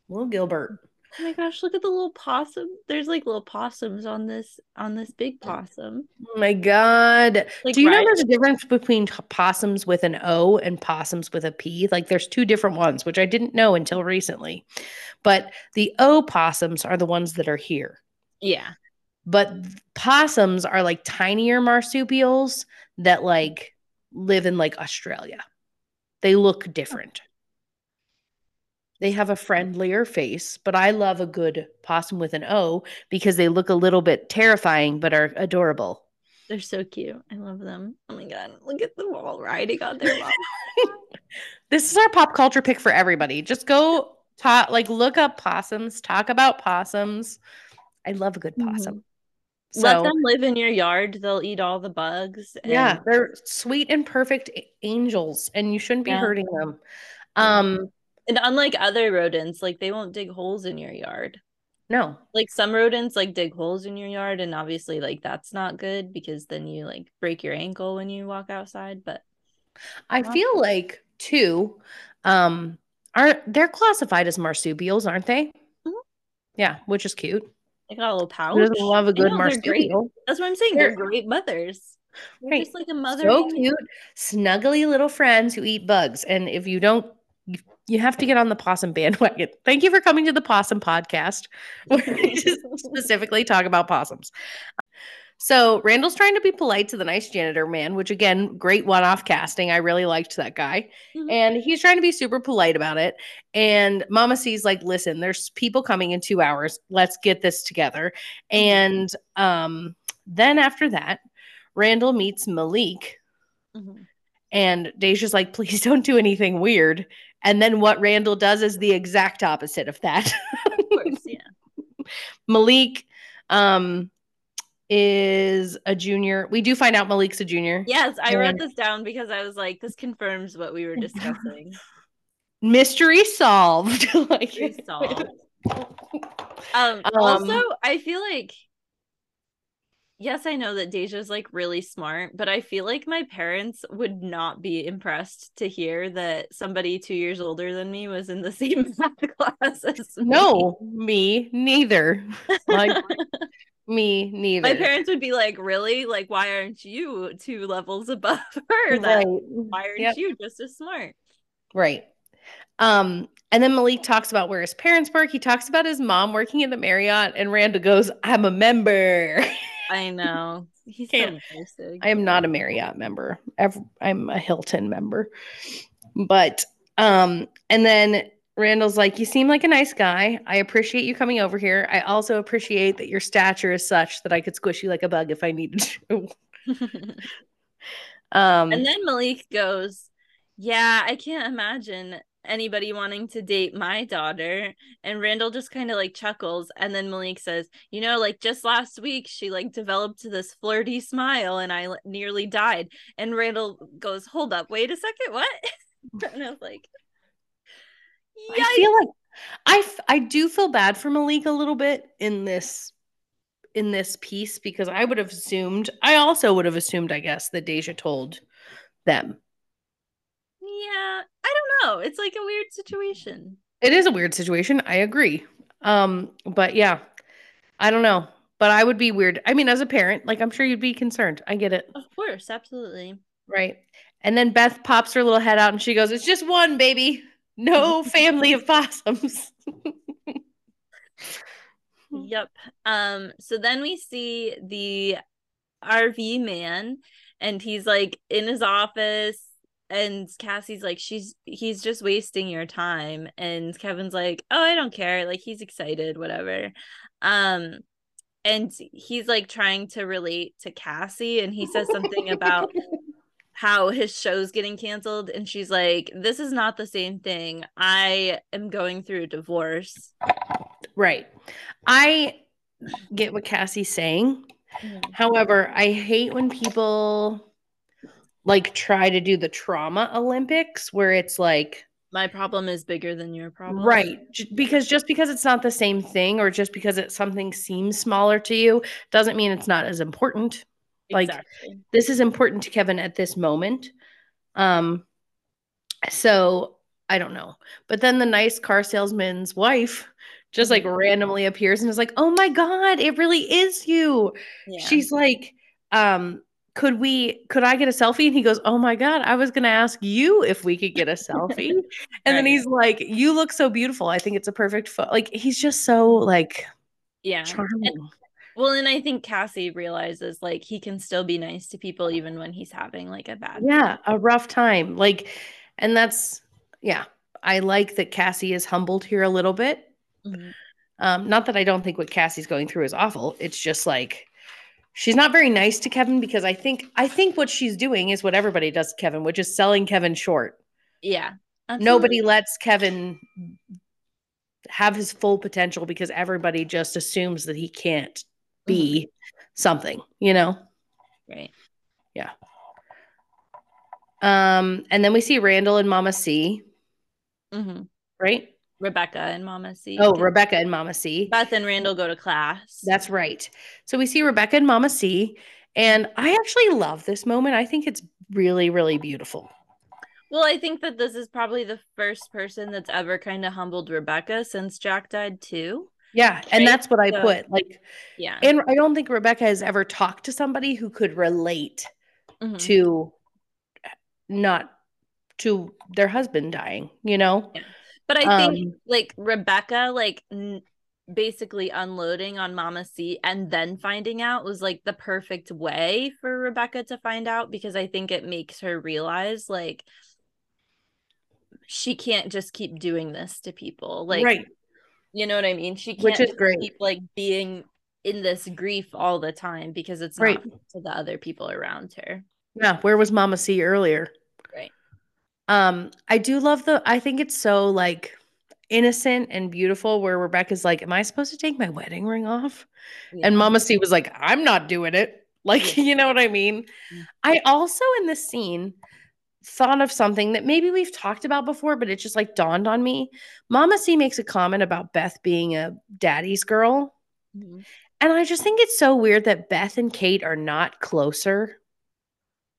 Little Gilbert. Oh my gosh, look at the little possum. There's like little possums on this on this big oh possum. Oh my god. Like, Do you know there's a difference between possums with an O and possums with a P? Like there's two different ones, which I didn't know until recently. But the O possums are the ones that are here. Yeah. But possums are like tinier marsupials that like live in like Australia. They look different. They have a friendlier face, but I love a good possum with an O because they look a little bit terrifying but are adorable. They're so cute. I love them. Oh my god. Look at them all riding on their mom. this is our pop culture pick for everybody. Just go talk, like look up possums, talk about possums. I love a good mm-hmm. possum. Let So, them live in your yard. They'll eat all the bugs. yeah, they're sweet and perfect angels, and you shouldn't be Yeah. hurting them. Um, And unlike other rodents, like they won't dig holes in your yard. no, Like some rodents like dig holes in your yard and obviously like that's not good because then you like break your ankle when you walk outside, but I Wow. feel like too, um, are they're classified as marsupials, aren't they? Mhm. Yeah, which is cute. They got a little pouch. Who doesn't love a good marsupial? That's what I'm saying. They're, They're- great mothers. They're Right. just like a mother. so baby. cute, snuggly little friends who eat bugs. And if you don't, you, you have to get on the possum bandwagon. Thank you for coming to the Possum Podcast, where we just specifically talk about possums. So Randall's trying to be polite to the nice janitor man, which again, great one-off casting. I really liked that guy. Mhm. And he's trying to be super polite about it. And Mama C like, listen, there's people coming in two hours. Let's get this together. And um, then after that, Randall meets Malik Mhm. and Deja's like, please don't do anything weird. And then what Randall does is the exact opposite of that. Of course, yeah. Malik um, is a junior. We do find out Malik's a junior. Yes, I wrote this down because I was like, this confirms what we were discussing. Mystery solved. like, Mystery solved. Um, also, I feel like yes, I know that Deja's like really smart, but I feel like my parents would not be impressed to hear that somebody two years older than me was in the same math class as me. no, me neither. Like me neither. My parents would be like, Really? Like, why aren't you two levels above her? That right. why aren't Yep. you just as smart? Right. Um, and then Malik talks about where his parents work. He talks about his mom working in the Marriott, and Randall goes, I'm a member. I know. He's Can't- so. I am not a Marriott member. I'm a Hilton member. But um, and then Randall's like, You seem like a nice guy. I appreciate you coming over here. I also appreciate that your stature is such that I could squish you like a bug if I needed to. Um And then Malik goes, Yeah, I can't imagine anybody wanting to date my daughter. And Randall just kind of like chuckles. And then Malik says, You know, like just last week, she like developed this flirty smile and I nearly died. And Randall goes, Hold up, wait a second, what? and I was like, I feel like I f- I do feel bad for Malik a little bit in this in this piece because I would have assumed I also would have assumed I guess that Deja told them. Yeah, I don't know. It's like a weird situation. It is a weird situation. I agree. Um but yeah. I don't know. But I would be weird. I mean as a parent, like I'm sure you'd be concerned. I get it. Of course, absolutely. Right. And then Beth pops her little head out and she goes, "It's just one, baby. No family of possums." Yep. Um, so then we see the RV man and he's like in his office and Cassie's like, she's he's just wasting your time. And Kevin's like, oh, I don't care. Like he's excited, whatever. Um, and he's like trying to relate to Cassie, and he says something about how his show's getting canceled and she's like this is not the same thing. I am going through a divorce. Right. I get what cassie's saying. Mm-hmm. however i hate when people like try to do the trauma olympics where it's like my problem is bigger than your problem. Right. Because just because it's not the same thing or just because it something seems smaller to you doesn't mean it's not as important like exactly. this is important to Kevin at this moment. Um so I don't know. But then the nice car salesman's wife just like mm-hmm. randomly appears and is like, "Oh my god, it really is you." Yeah. She's like, um could we could I get a selfie? And he goes, Oh my God, I was gonna ask you if we could get a selfie. and right. then he's like, You look so beautiful. I think it's a perfect photo. Like he's just so like yeah charming. And well, and I think Cassie realizes like he can still be nice to people even when he's having like a bad Yeah, a rough time. Like and that's yeah. I like that Cassie is humbled here a little bit. Mm-hmm. Um, not that I don't think what Cassie's going through is awful. It's just like she's not very nice to Kevin because I think I think what she's doing is what everybody does to Kevin, which is selling Kevin short. Yeah. Absolutely. Nobody lets Kevin have his full potential because everybody just assumes that he can't be mm-hmm. something, you know? Right. Yeah. Um, and then we see Randall and Mama C. Mm-hmm. Right? Rebecca and Mama C. Oh, Rebecca and Mama C. Beth and Randall go to class. That's right. So we see Rebecca and Mama C. And I actually love this moment. I think it's really, really beautiful. Well, I think that this is probably the first person that's ever kind of humbled Rebecca since Jack died too. Yeah, and right? that's what I so, put. Like, yeah. And I don't think Rebecca has ever talked to somebody who could relate mm-hmm. to not to their husband dying, you know? Yeah. But I think um, like Rebecca like n- basically unloading on Mama C and then finding out was like the perfect way for Rebecca to find out because I think it makes her realize like she can't just keep doing this to people. Like right. You know what I mean? She can't Which is great. keep like being in this grief all the time because it's right. not to the other people around her. Yeah, where was Mama C earlier? Right. Um, I do love the I think it's so like innocent and beautiful where Rebecca's like, Am I supposed to take my wedding ring off? Yeah. And Mama C was like, I'm not doing it. Like, you know what I mean? Mm. I also in this scene thought of something that maybe we've talked about before, but it just like dawned on me. Mama C makes a comment about Beth being a daddy's girl. Mm-hmm. And I just think it's so weird that Beth and Kate are not closer.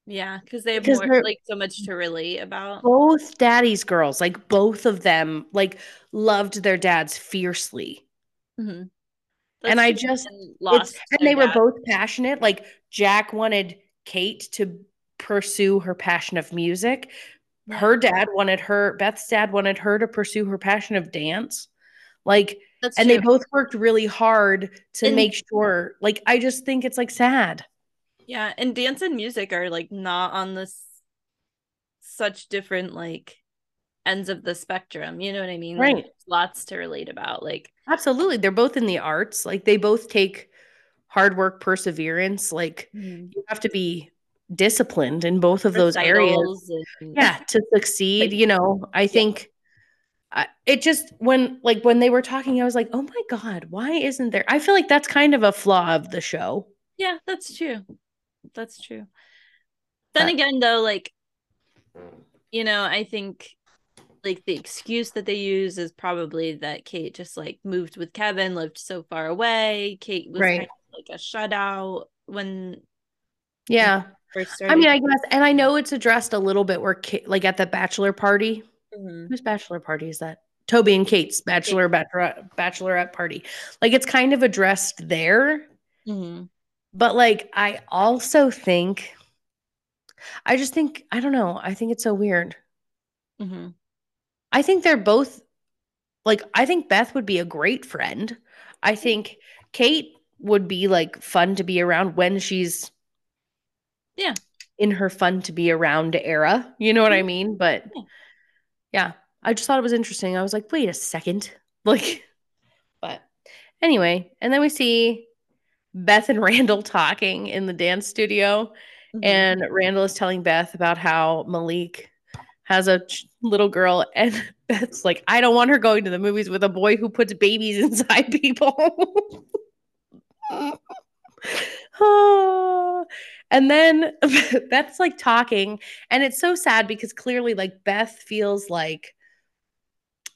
Yeah, because they have more like so much to relate about. Both daddy's girls, like both of them, like loved their dads fiercely. Mm-hmm. And I just lost, and they dad. were both passionate. Like Jack wanted Kate to pursue her passion of music. Her dad wanted her, Beth's dad wanted her to pursue her passion of dance. Like, That's and true. they both worked really hard to and, make sure. Like, I just think it's like sad. Yeah. And dance and music are like not on this such different, like, ends of the spectrum. You know what I mean? Right. Like, lots to relate about. Like, absolutely. They're both in the arts. Like, they both take hard work, perseverance. Like, mm-hmm. you have to be disciplined in both of those areas and, yeah to succeed you know i think uh, it just when like when they were talking i was like oh my god why isn't there i feel like that's kind of a flaw of the show. Yeah that's true. That's true. Then but, again though like you know i think like the excuse that they use is probably that kate just like moved with kevin lived so far away. Kate was right. kind of like a shutout when yeah. I mean, I guess, and I know it's addressed a little bit where, like at the bachelor party. Mm-hmm. Whose bachelor party is that? Toby and Kate's bachelor bachelorette, bachelorette party. Like it's kind of addressed there. Mm-hmm. But like, I also think, I just think, I don't know. I think it's so weird. Mm-hmm. I think they're both like, I think Beth would be a great friend. I think Kate would be like fun to be around when she's yeah in her fun to be around era. You know what I mean? But Yeah. yeah, I just thought it was interesting. I was like, wait a second. Like, but anyway, and then we see Beth and Randall talking in the dance studio. Mhm. And Randall is telling Beth about how Malik has a little girl, and Beth's like, I don't want her going to the movies with a boy who puts babies inside people. Oh. And then Beth's like talking, and it's so sad because clearly, like, Beth feels like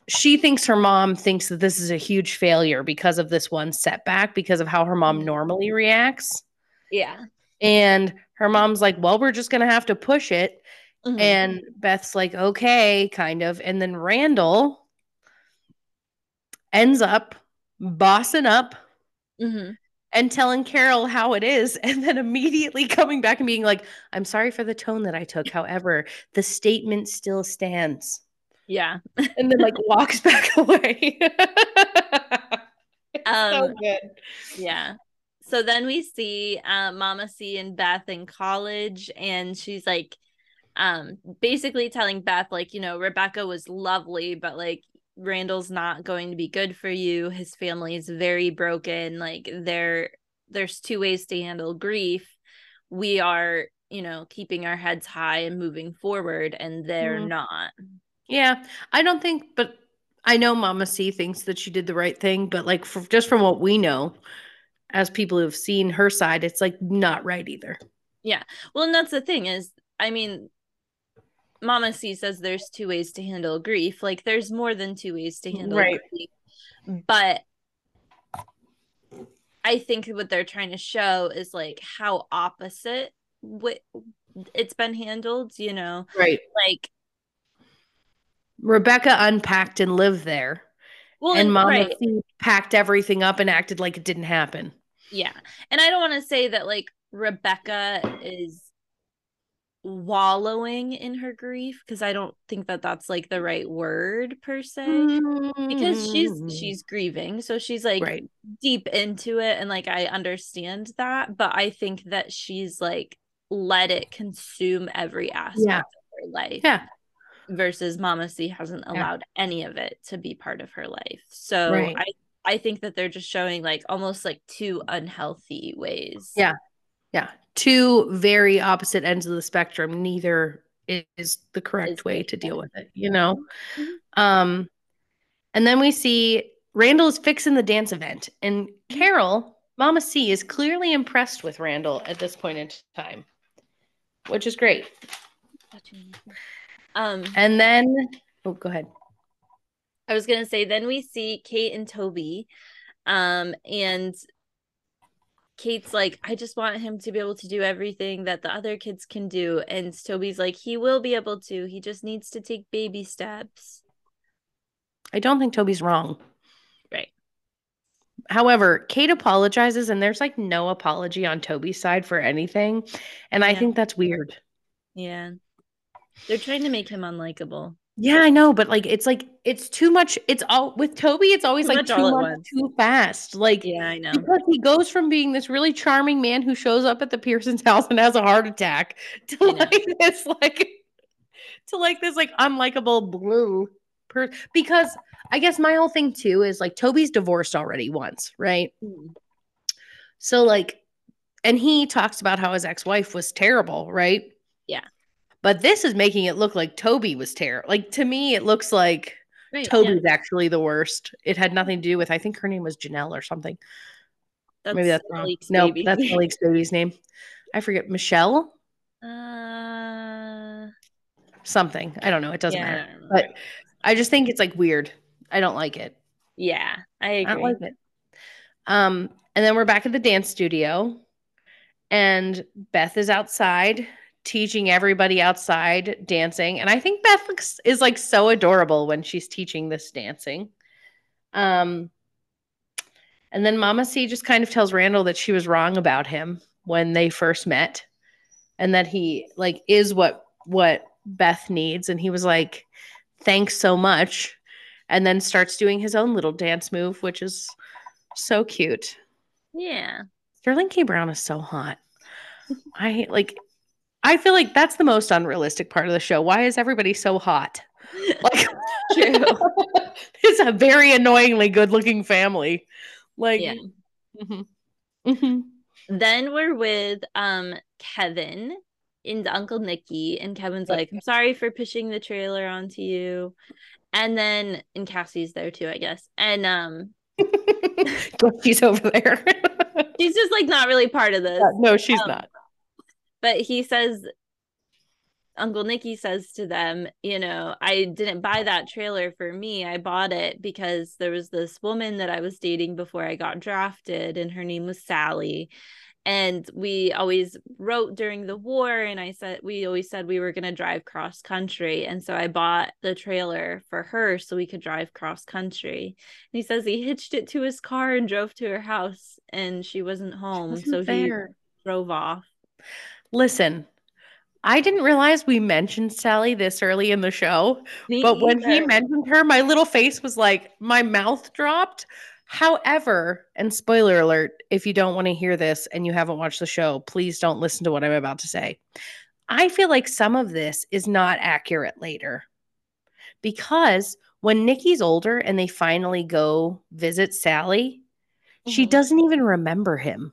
she thinks her mom thinks that this is a huge failure because of this one setback, because of how her mom Mhm. normally reacts. yeah. And her mom's like, Well, we're just going to have to push it. Mhm. And Beth's like, Okay, kind of. And then Randall ends up bossing up Mhm. And telling Carol how it is, and then immediately coming back and being like, I'm sorry for the tone that I took. However, the statement still stands. yeah. And then, like, walks back away. It's so Um, good. Yeah. So then we see uh, Mama C and Beth in college, and she's like, um, basically telling Beth, like, you know, Rebecca was lovely, but like Randall's not going to be good for you. His family is very broken. Like, there, there's two ways to handle grief. We are, you know, keeping our heads high and moving forward, and they're Mhm. not. Yeah, I don't think, but I know Mama C thinks that she did the right thing, but like, for, just from what we know, as people who've seen her side, it's like not right either. Yeah. Well, and that's the thing is, I mean, Mama C says there's two ways to handle grief. Like there's more than two ways to handle Right. grief. But I think what they're trying to show is like how opposite what it's been handled, you know. Right. Like Rebecca unpacked and lived there, well and and, Mama right. C packed everything up and acted like it didn't happen. Yeah. And I don't want to say that like Rebecca is wallowing in her grief because I don't think that that's like the right word per se. because she's she's grieving so she's like Mm. right. deep into it and like i understand that but i think that she's like let it consume every aspect Yeah. of her life Yeah. versus mama c hasn't Yeah. allowed any of it to be part of her life so Right. i i think that they're just showing like almost like two unhealthy ways Yeah. Yeah. Two very opposite ends of the spectrum. Neither is the correct way to deal with it, you know? Mhm. Um, and then we see Randall is fixing the dance event, and Carol, Mama C, is clearly impressed with Randall at this point in time, which is great. um And then, oh, go ahead. I was gonna say then we see Kate and Toby, um, and Kate's like, I just want him to be able to do everything that the other kids can do, and Toby's like, he will be able to. He just needs to take baby steps. I don't think Toby's wrong. Right. However, Kate apologizes, and there's like no apology on Toby's side for anything. And I Yeah. think that's weird. Yeah. They're trying to make him unlikable. Yeah, I know, but like it's like it's too much. It's all with Toby, it's always Too like too much too fast. Like Yeah, I know. because he goes from being this really charming man who shows up at the Pearson's house and has a heart attack to like this like to like this like unlikable blue per because I guess my whole thing too is like Toby's divorced already once, right? Mm. So like and he talks about how his ex-wife was terrible, right? Yeah. But this is making it look like Toby was terrible. Like to me it looks like Right, yeah. Toby's actually the worst. It had nothing to do with I think her name was Janelle or something. Maybe that's wrong. No, baby. that's Malik's baby's name. I forget Michelle uh, something. I don't know. It doesn't yeah, matter. don't. But I just think it's like weird. I don't like it. yeah, I I agree. don't like it. Um, and then we're back at the dance studio, and Beth is outside teaching everybody outside dancing. And I think Beth looks is like so adorable when she's teaching this dancing. Um, and then Mama C just kind of tells Randall that she was wrong about him when they first met, and that he like is what what Beth needs. And he was like, "Thanks so much," and then starts doing his own little dance move, which is so cute. yeah. Sterling K. Brown is so hot. I like I feel like that's the most unrealistic part of the show. Why is everybody so hot? Like it's a very annoyingly good-looking family. Like Yeah. mhm. Mhm. Then we're with um Kevin and Uncle Nicky, and Kevin's like, I'm sorry for pushing the trailer onto you. And then and Cassie's there too, I guess. And um she's over there. she's just like not really part of this. no, she's Um, not. But he says Uncle Nicky says to them, you know, I didn't buy that trailer for me. I bought it because there was this woman that I was dating before I got drafted, and her name was Sally. And we always wrote during the war, and I said, we always said we were going to drive cross country. And so I bought the trailer for her so we could drive cross country. And he says he hitched it to his car and drove to her house, and she wasn't home. Wasn't so he drove off. Listen, I didn't realize we mentioned Sally this early in the show, Me but when he mentioned her, my little face was like, my mouth dropped. However, and spoiler alert, if you don't want to hear this and you haven't watched the show, please don't listen to what I'm about to say. I feel like some of this is not accurate later because when Nicky's older and they finally go visit Sally, she Mhm. doesn't even remember him.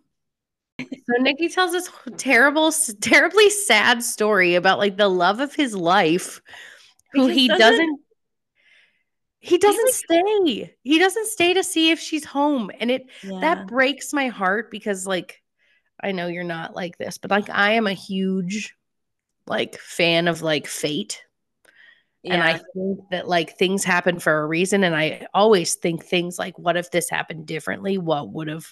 So Nicky tells this terrible, terribly sad story about like the love of his life, who he doesn't- doesn't. He doesn't like- stay. He doesn't stay to see if she's home, and it Yeah. that breaks my heart because like I know you're not like this, but like I am a huge like fan of like fate. And I think that like things happen for a reason. And I always think things like, what if this happened differently? What would have,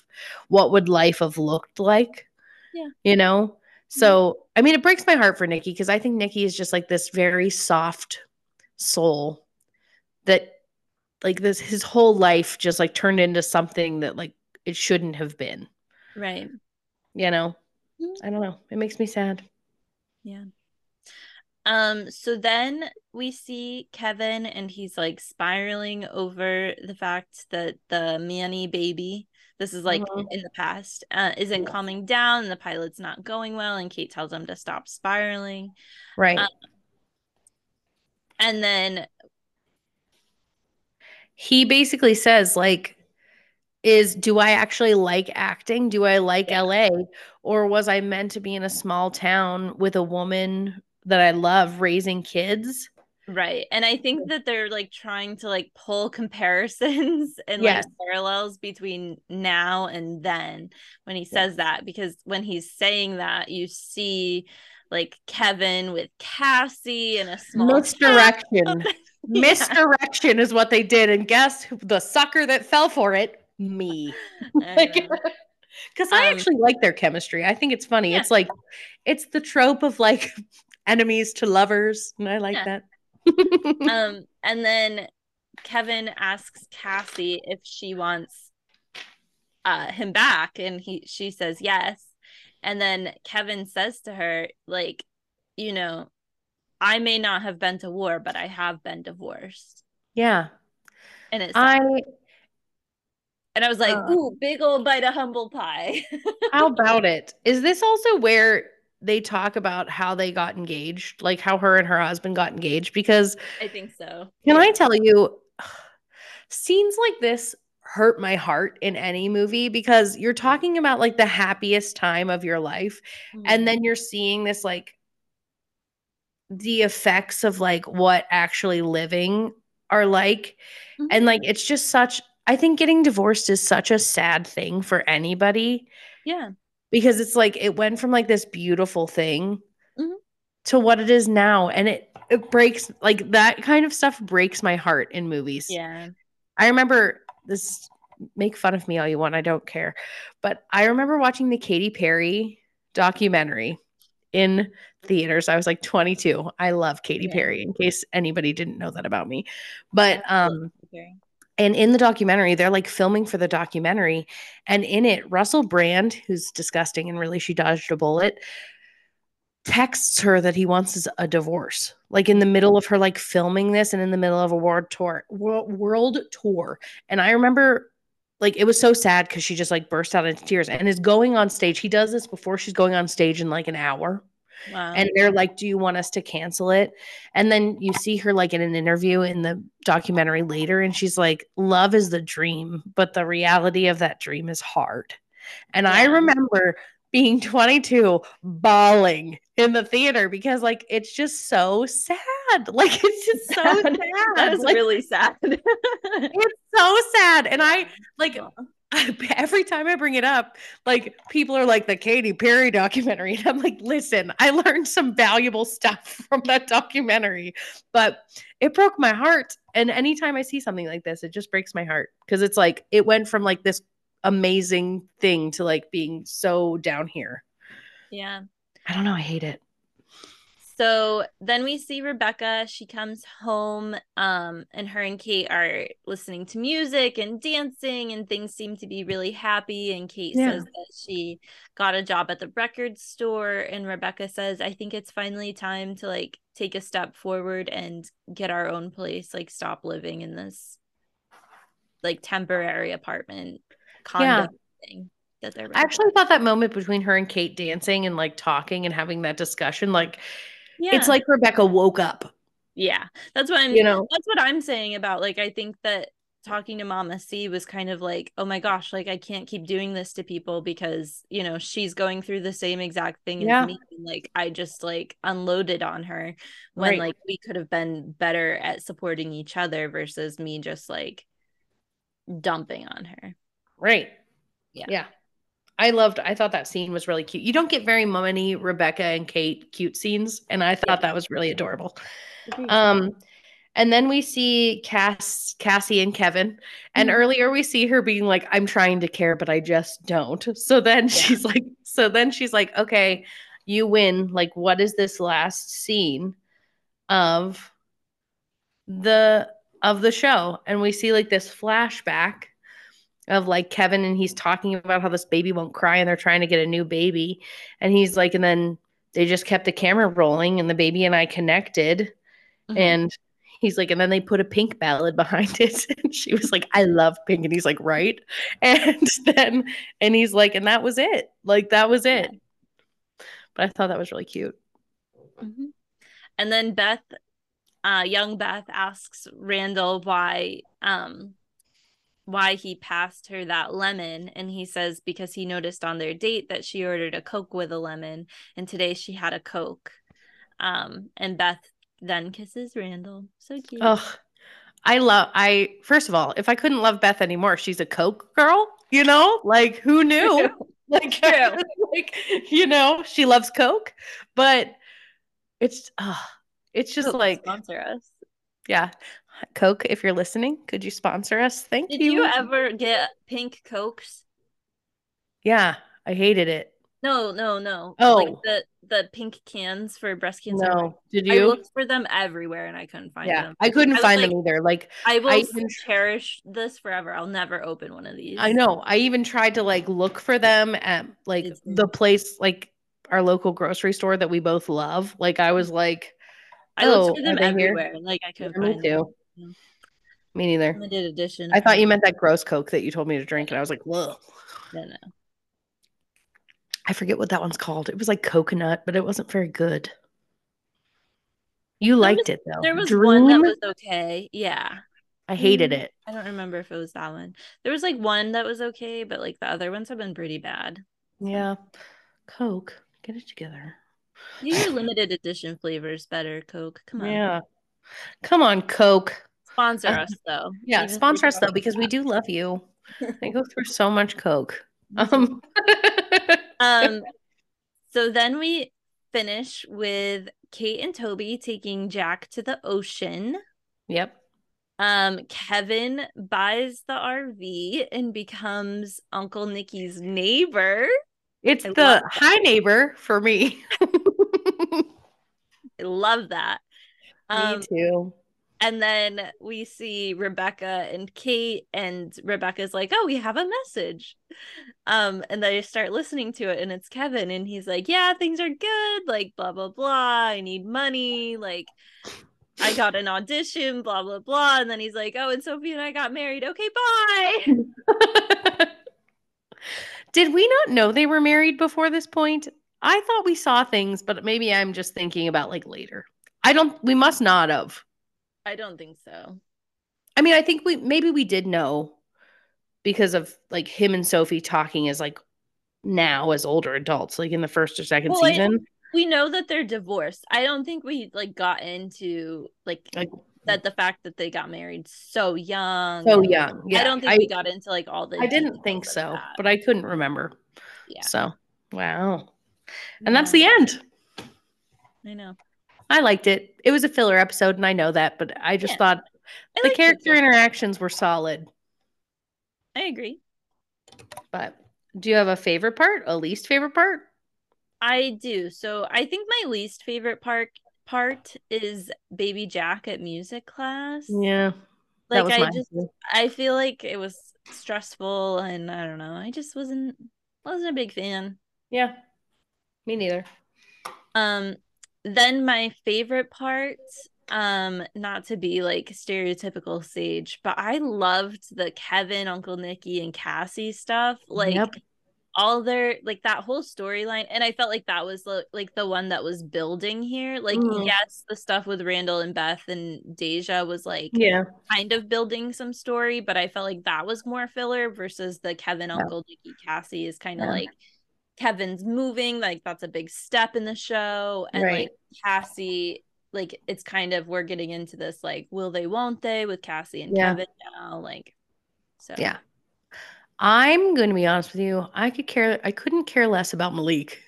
what would life have looked like? Yeah. You know? So, I mean, it breaks my heart for Nicky because I think Nicky is just like this very soft soul that like this, his whole life just like turned into something that like it shouldn't have been, Right. you know? Mhm. I don't know. It makes me sad. Yeah. Um, so then we see Kevin and he's like spiraling over the fact that the Manny baby, this is like Mhm. in the past, uh, isn't Yes. calming down and the pilot's not going well, and Kate tells him to stop spiraling. Right. Uh, And then he basically says like is do i actually like acting do i like Yeah. la or was i meant to be in a small town with a woman that i love raising kids Right. And I think that they're like trying to like pull comparisons and Yes. like parallels between now and then when he says that because when he's saying that you see like Kevin with Cassie in a small misdirection Yeah. misdirection is what they did and guess who, the sucker that fell for it me know. because i Um, actually like their chemistry i think it's funny Yeah. it's like it's the trope of like enemies to lovers. And i like Yeah. that. Um and then Kevin asks Cassie if she wants uh him back. And he she says yes. And then Kevin says to her like you know I may not have been to war but I have been divorced. Yeah. And it's i and I was like uh, ooh big old bite of humble pie. How about it? Is this also where they talk about how they got engaged, like how her and her husband got engaged? Because I think so can I tell you, scenes like this hurt my heart in any movie because you're talking about like the happiest time of your life, Mm-hmm. and then you're seeing this like the effects of like what actually living are like. Mhm. And like it's just such I think getting divorced is such a sad thing for anybody yeah because it's like it went from like this beautiful thing Mhm. to what it is now and it it breaks like that kind of stuff breaks my heart in movies yeah i remember this make fun of me all you want i don't care but i remember watching the Katy Perry documentary in theaters i was like 22 i love Katy Yeah. Perry in case anybody didn't know that about me but um Okay. And in the documentary, they're like filming for the documentary. And in it, Russell Brand, who's disgusting and really she dodged a bullet, texts her that he wants a divorce. Like in the middle of her like filming this and in the middle of a world tour, world, tour. And I remember like it was so sad because she just like burst out into tears and is going on stage. He does this before she's going on stage in like an hour. Wow. and they're like do you want us to cancel it? And then you see her like in an interview in the documentary later and she's like love is the dream but the reality of that dream is hard. And i remember being 22 bawling in the theater because like it's just so sad. Like it's just so sad. that was Like, really sad. it's so sad. And i like every time I bring it up, like people are like the Katy Perry documentary. And I'm like, listen, I learned some valuable stuff from that documentary, but it broke my heart. And anytime I see something like this, it just breaks my heart because it's like it went from like this amazing thing to like being so down here. yeah. I don't know. I hate it. So then we see Rebecca. She comes home, um, and her and Kate are listening to music and dancing, and things seem to be really happy. And Kate Yeah. says that she got a job at the record store, and Rebecca says, "I think it's finally time to like take a step forward and get our own place, like stop living in this like temporary apartment condo Yeah. thing that they're I actually thought that moment between her and Kate dancing and like talking and having that discussion, like yeah. it's like Rebecca woke up, yeah, that's what I'm you know? that's what I'm saying about like I think that talking to Mama C was kind of like, oh my gosh, like I can't keep doing this to people because you know she's going through the same exact thing Yeah. as me. And, like I just like unloaded on her when Right. like we could have been better at supporting each other versus me just like dumping on her. Right. Yeah. Yeah. I loved I thought that scene was really cute. You don't get very many Rebecca and Kate cute scenes and I thought that was really adorable. Um and then we see Cass Cassie and Kevin and Mhm. earlier we see her being like I'm trying to care but I just don't. So then she's like so then she's like okay, you win. Like what is this last scene of the of the show and we see like this flashback of like Kevin and he's talking about how this baby won't cry and they're trying to get a new baby. And he's like and then they just kept the camera rolling and the baby and I connected. Mhm. and he's like and then they put a pink ballad behind it. And she was like I love pink. And he's like right? And then and he's like and that was it. Like that was it. But I thought that was really cute. Mhm. And then Beth, uh, young Beth asks Randall why, um, why he passed her that lemon, and he says because he noticed on their date that she ordered a Coke with a lemon, and today she had a Coke. Um, and Beth then kisses Randall. So cute. oh I love I first of all if I couldn't love Beth anymore she's a coke girl you know like who knew like, like you know she loves coke but it's uh, it's just Coke, like sponsor us. yeah coke if you're listening could you sponsor us thank Did you Did you ever get pink Cokes? yeah i hated it No, no, no. Oh. like the the pink cans for breast cancer. no did you? I looked for them everywhere and I couldn't find yeah them. i couldn't I find them either like I will I even- cherish this forever. I'll never open one of these. i know i even tried to like look for them at like you? the place like our local grocery store that we both love like i was like I Oh, looked for them they here? everywhere. Like I couldn't Yeah, me find them. Me neither Limited edition. i thought you meant that gross coke that you told me to drink and i was like whoa No, no. I forget what that one's called. It was like coconut, but it wasn't very good. You There liked was- it though. There was Dream, one that was okay. Yeah. I hated it. I don't remember if it was that one. There was like one that was okay, but like the other ones have been pretty bad. Yeah. Coke, get it together. Do your limited edition flavors better, Coke. Come on. Yeah. Come on, Coke. Sponsor Uh, us though. Yeah, Even sponsor us though because we do love you. I go through so much Coke. Um um so then we finish with Kate and Toby taking Jack to the ocean. Yep. Um Kevin buys the RV and becomes Uncle Nicky's neighbor. It's I the love hi neighbor for me. I love that. Um me too. And then we see Rebecca and Kate and Rebecca's like, "Oh, we have a message." Um and they start listening to it and it's Kevin and he's like, "Yeah, things are good, like blah blah blah. I need money, like I got an audition, blah blah blah." And then he's like, "Oh, and Sophie and I got married. Okay, bye." Did we not know they were married before this point? I thought we saw things, but maybe I'm just thinking about like later. I don't. We must not have. I don't think so. I mean, I think we maybe we did know because of like him and Sophie talking as like now as older adults, like in the first or second Well, I- season. We know that they're divorced. I don't think we like got into like Like that the fact that they got married so young. so young. Yeah, I don't think we got into like all the. I didn't think so, that. but I couldn't remember. Yeah. So wow, and that's the end. I know. I liked it. It was a filler episode, and I know that, but I just Yeah. thought I the character interactions were solid. I agree. But do you have a favorite part? A least favorite part? I do. So I think my least favorite part part is Baby Jack at music class. Yeah, Like I mine just. I feel like it was stressful and I don't know. I just wasn't wasn't a big fan. yeah, me neither. Um then my favorite part um not to be like stereotypical Saige, but I loved the Kevin, Uncle Nicky and Cassie stuff. Like Yep. all their like that whole storyline and I felt like that was like the one that was building here. Like Mhm. yes, the stuff with Randall and Beth and Deja was like Yeah, kind of building some story, but I felt like that was more filler versus the Kevin Yeah. Uncle Nicky Cassie is kind of Yeah. like Kevin's moving, like that's a big step in the show. And Right. like Cassie, like it's kind of we're getting into this like will they, won't they with Cassie and Yeah. Kevin now. Like so yeah. I'm going to be honest with you. I could care. I couldn't care less about Malik.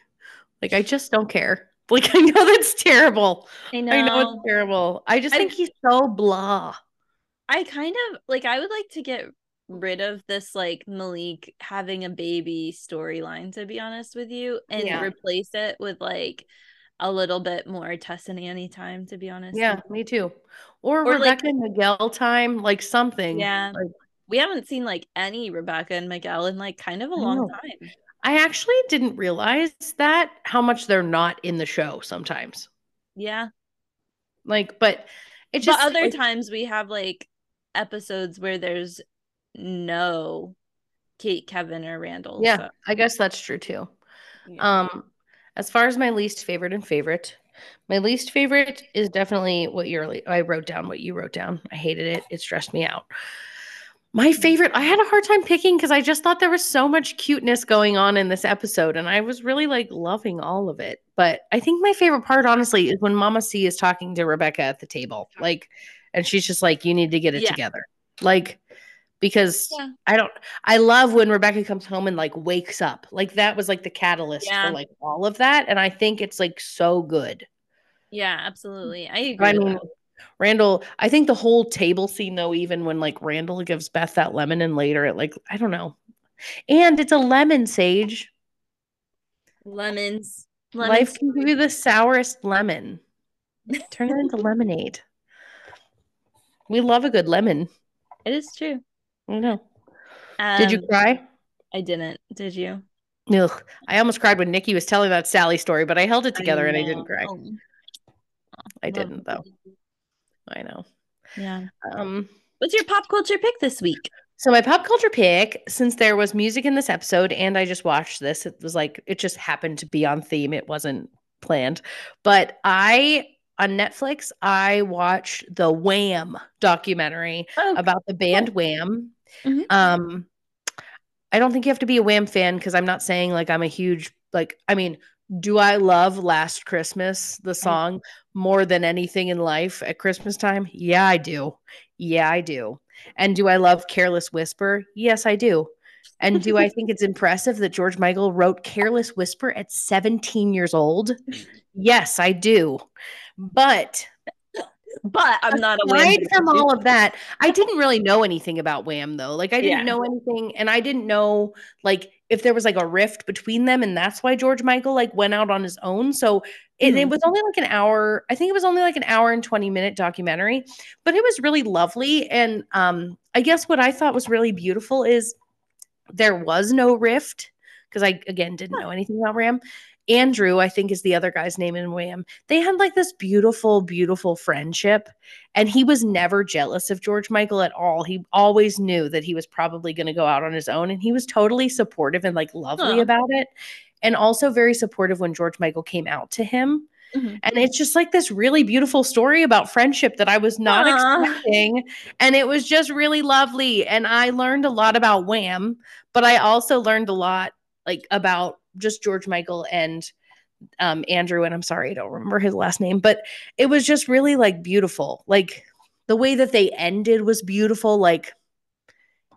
Like I just don't care. Like I know that's terrible. I know. I know it's terrible. I just I- think he's so blah. I kind of like I would like to get rid of this like Malik having a baby storyline to be honest with you and Yeah. replace it with like a little bit more Tess and Annie time to be honest. Yeah, me too. Or, Or, like- Rebecca and Miguel time, like something. Yeah. Like, we haven't seen like any Rebecca and Miguel in like kind of a long time. I actually didn't realize that how much they're not in the show sometimes. Yeah. Like, but it just but other like, times we have like episodes where there's no Kate, Kevin, or Randall. Yeah, so, I guess that's true too. yeah. Um, as far as my least favorite and favorite, my least favorite is definitely what you're. I wrote down what you wrote down. I hated it. It stressed me out. My favorite, I had a hard time picking because I just thought there was so much cuteness going on in this episode, and I was really like loving all of it. But I think my favorite part, honestly, is when Mama C is talking to Rebecca at the table, like, and she's just like, "You need to get it Yeah. together," like, because Yeah. I don't. I love when Rebecca comes home and like wakes up. Like that was like the catalyst Yeah. for like all of that, and I think it's like so good. yeah, absolutely. I agree. I mean. Randall. I think the whole table scene though, even when like Randall gives Beth that lemon, and later it like I don't know, and it's a lemon Saige. lemons. Life can give you the sourest lemon. Turn it into lemonade. We love a good lemon. It is true. I know. Did you Um, cry? I didn't. Did you? Ugh. I almost cried when Nicky was telling that Sally story, but I held it together and I didn't cry. Oh, I love didn't though. I know. Yeah. Um What's your pop culture pick this week? so my pop culture pick, since there was music in this episode and I just watched this, it was like it just happened to be on theme. It wasn't planned. But I on Netflix, I watched the Wham documentary Oh, about the band Wham. Mhm. Um, I don't think you have to be a Wham fan because I'm not saying like I'm a huge like. I mean, do I love Last Christmas the song more than anything in life at Christmas time? Yeah, I do. Yeah, I do. And do I love Careless Whisper? Yes, I do. And do I think it's impressive that George Michael wrote Careless Whisper at 17 years old? Yes, I do. But but I'm not a aside Wham from all of that, I didn't really know anything about Wham though. Like I didn't Yeah. know anything, and I didn't know like if there was like a rift between them, and that's why George Michael like went out on his own. So it, it Mhm. was only like an hour. I think it was only like an hour and twenty minute documentary, but it was really lovely. And um, I guess what I thought was really beautiful is there was no rift because I again didn't know anything about Wham. Andrew, I think, is the other guy's name in Wham. They had like this beautiful, beautiful friendship. And he was never jealous of George Michael at all. He always knew that he was probably going to go out on his own. And he was totally supportive and like lovely Huh. about it. and also very supportive when George Michael came out to him. Mhm. And it's just like this really beautiful story about friendship that I was not Aw. expecting. And it was just really lovely. And I learned a lot about Wham, but I also learned a lot like about just George Michael and um, Andrew. And I'm sorry, I don't remember his last name, but it was just really like beautiful. Like the way that they ended was beautiful. Like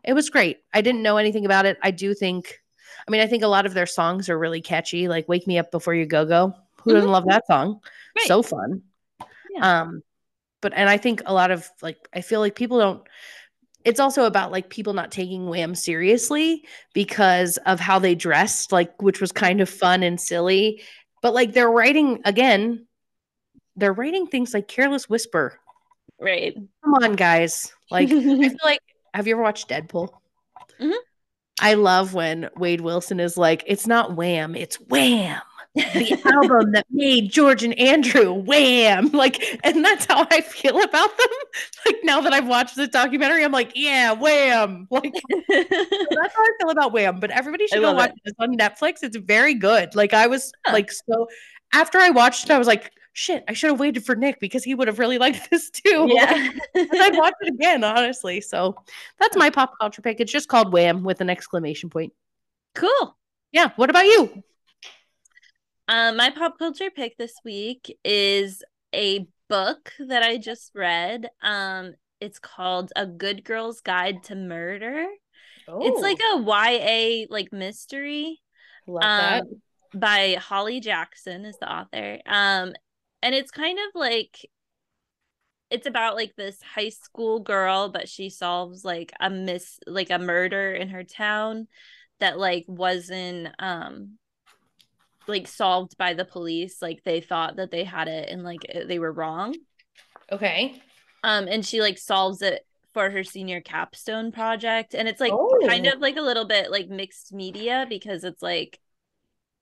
it was great. I didn't know anything about it. I do think, I mean, I think a lot of their songs are really catchy. Like "Wake Me Up Before You Go Go." Who doesn't love that song? Right. So fun. Yeah. Um, but and I think a lot of like I feel like people don't. It's also about like people not taking Wham seriously because of how they dressed, like which was kind of fun and silly. But like they're writing again, they're writing things like "Careless Whisper." Right. Come on, guys! Like I feel like have you ever watched Deadpool? Mhm. I love when Wade Wilson is like, it's not wham, it's wham. The album that made George and Andrew wham. Like, and that's how I feel about them. Like now that I've watched this documentary, I'm like, yeah, wham. Like that's how I feel about wham. But everybody should go watch it. this on Netflix. It's very good. Like I was Huh. like so after I watched it, I was like, shit, I should have waited for Nick because he would have really liked this too. yeah. And I'd watch it again, honestly. So that's my pop culture pick. It's just called Wham with an exclamation point. cool. Yeah. What about you? Um, my pop culture pick this week is a book that I just read. Um, it's called A Good Girl's Guide to Murder. It's like a YA like mystery. love that. um, by Holly Jackson is the author. Um and it's kind of like it's about like this high school girl but she solves like a miss like a murder in her town that like wasn't um like solved by the police like they thought that they had it and like they were wrong Okay. um and she like solves it for her senior capstone project and it's like kind Oh. of like a little bit like mixed media because it's like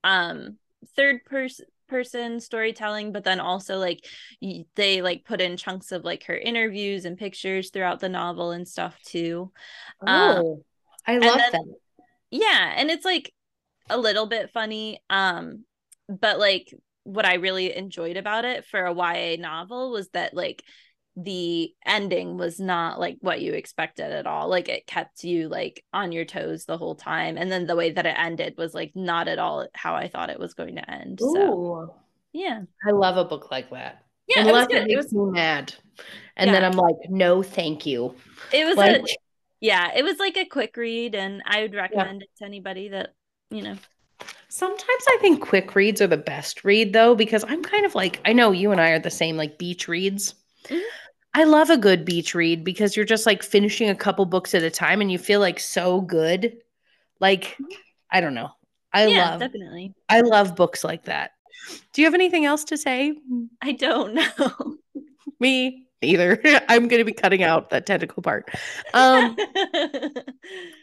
um third person person storytelling but then also like y- they like put in chunks of like her interviews and pictures throughout the novel and stuff too Uh, Oh, I love then- that. yeah and it's like a little bit funny um but like what i really enjoyed about it for a ya novel was that like the ending was not like what you expected at all like it kept you like on your toes the whole time and then the way that it ended was like not at all how i thought it was going to end so yeah I love a book like that. yeah it was Unless it, good it makes was me mad. And then I'm like, no, thank you. it was Like, a yeah it was like a quick read and i would recommend it to anybody that you know sometimes I think quick reads are the best read though, because I'm kind of like, I know you and I are the same, like beach reads. Mhm. I love a good beach read because you're just like finishing a couple books at a time and you feel like so good. Like, I don't know. I yeah love definitely I love books like that. Do you have anything else to say? i don't know Me either. I'm going to be cutting out that tentacle part. Um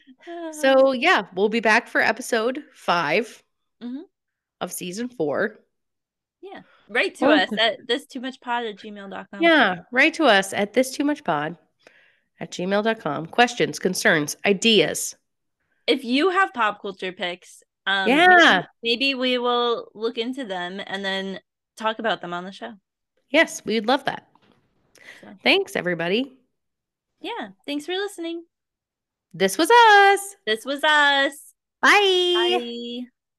so yeah, we'll be back for episode 5 Mhm. of season 4. Yeah. write to Oh. us at this too much pod at gmail.com Yeah, write to us at this too much pod at gmail.com. Questions, concerns, ideas. if you have pop culture picks um Yeah. maybe, maybe we will look into them and then talk about them on the show Yes, we would love that. So. Thanks, everybody. yeah thanks for listening This was us. this was us Bye. bye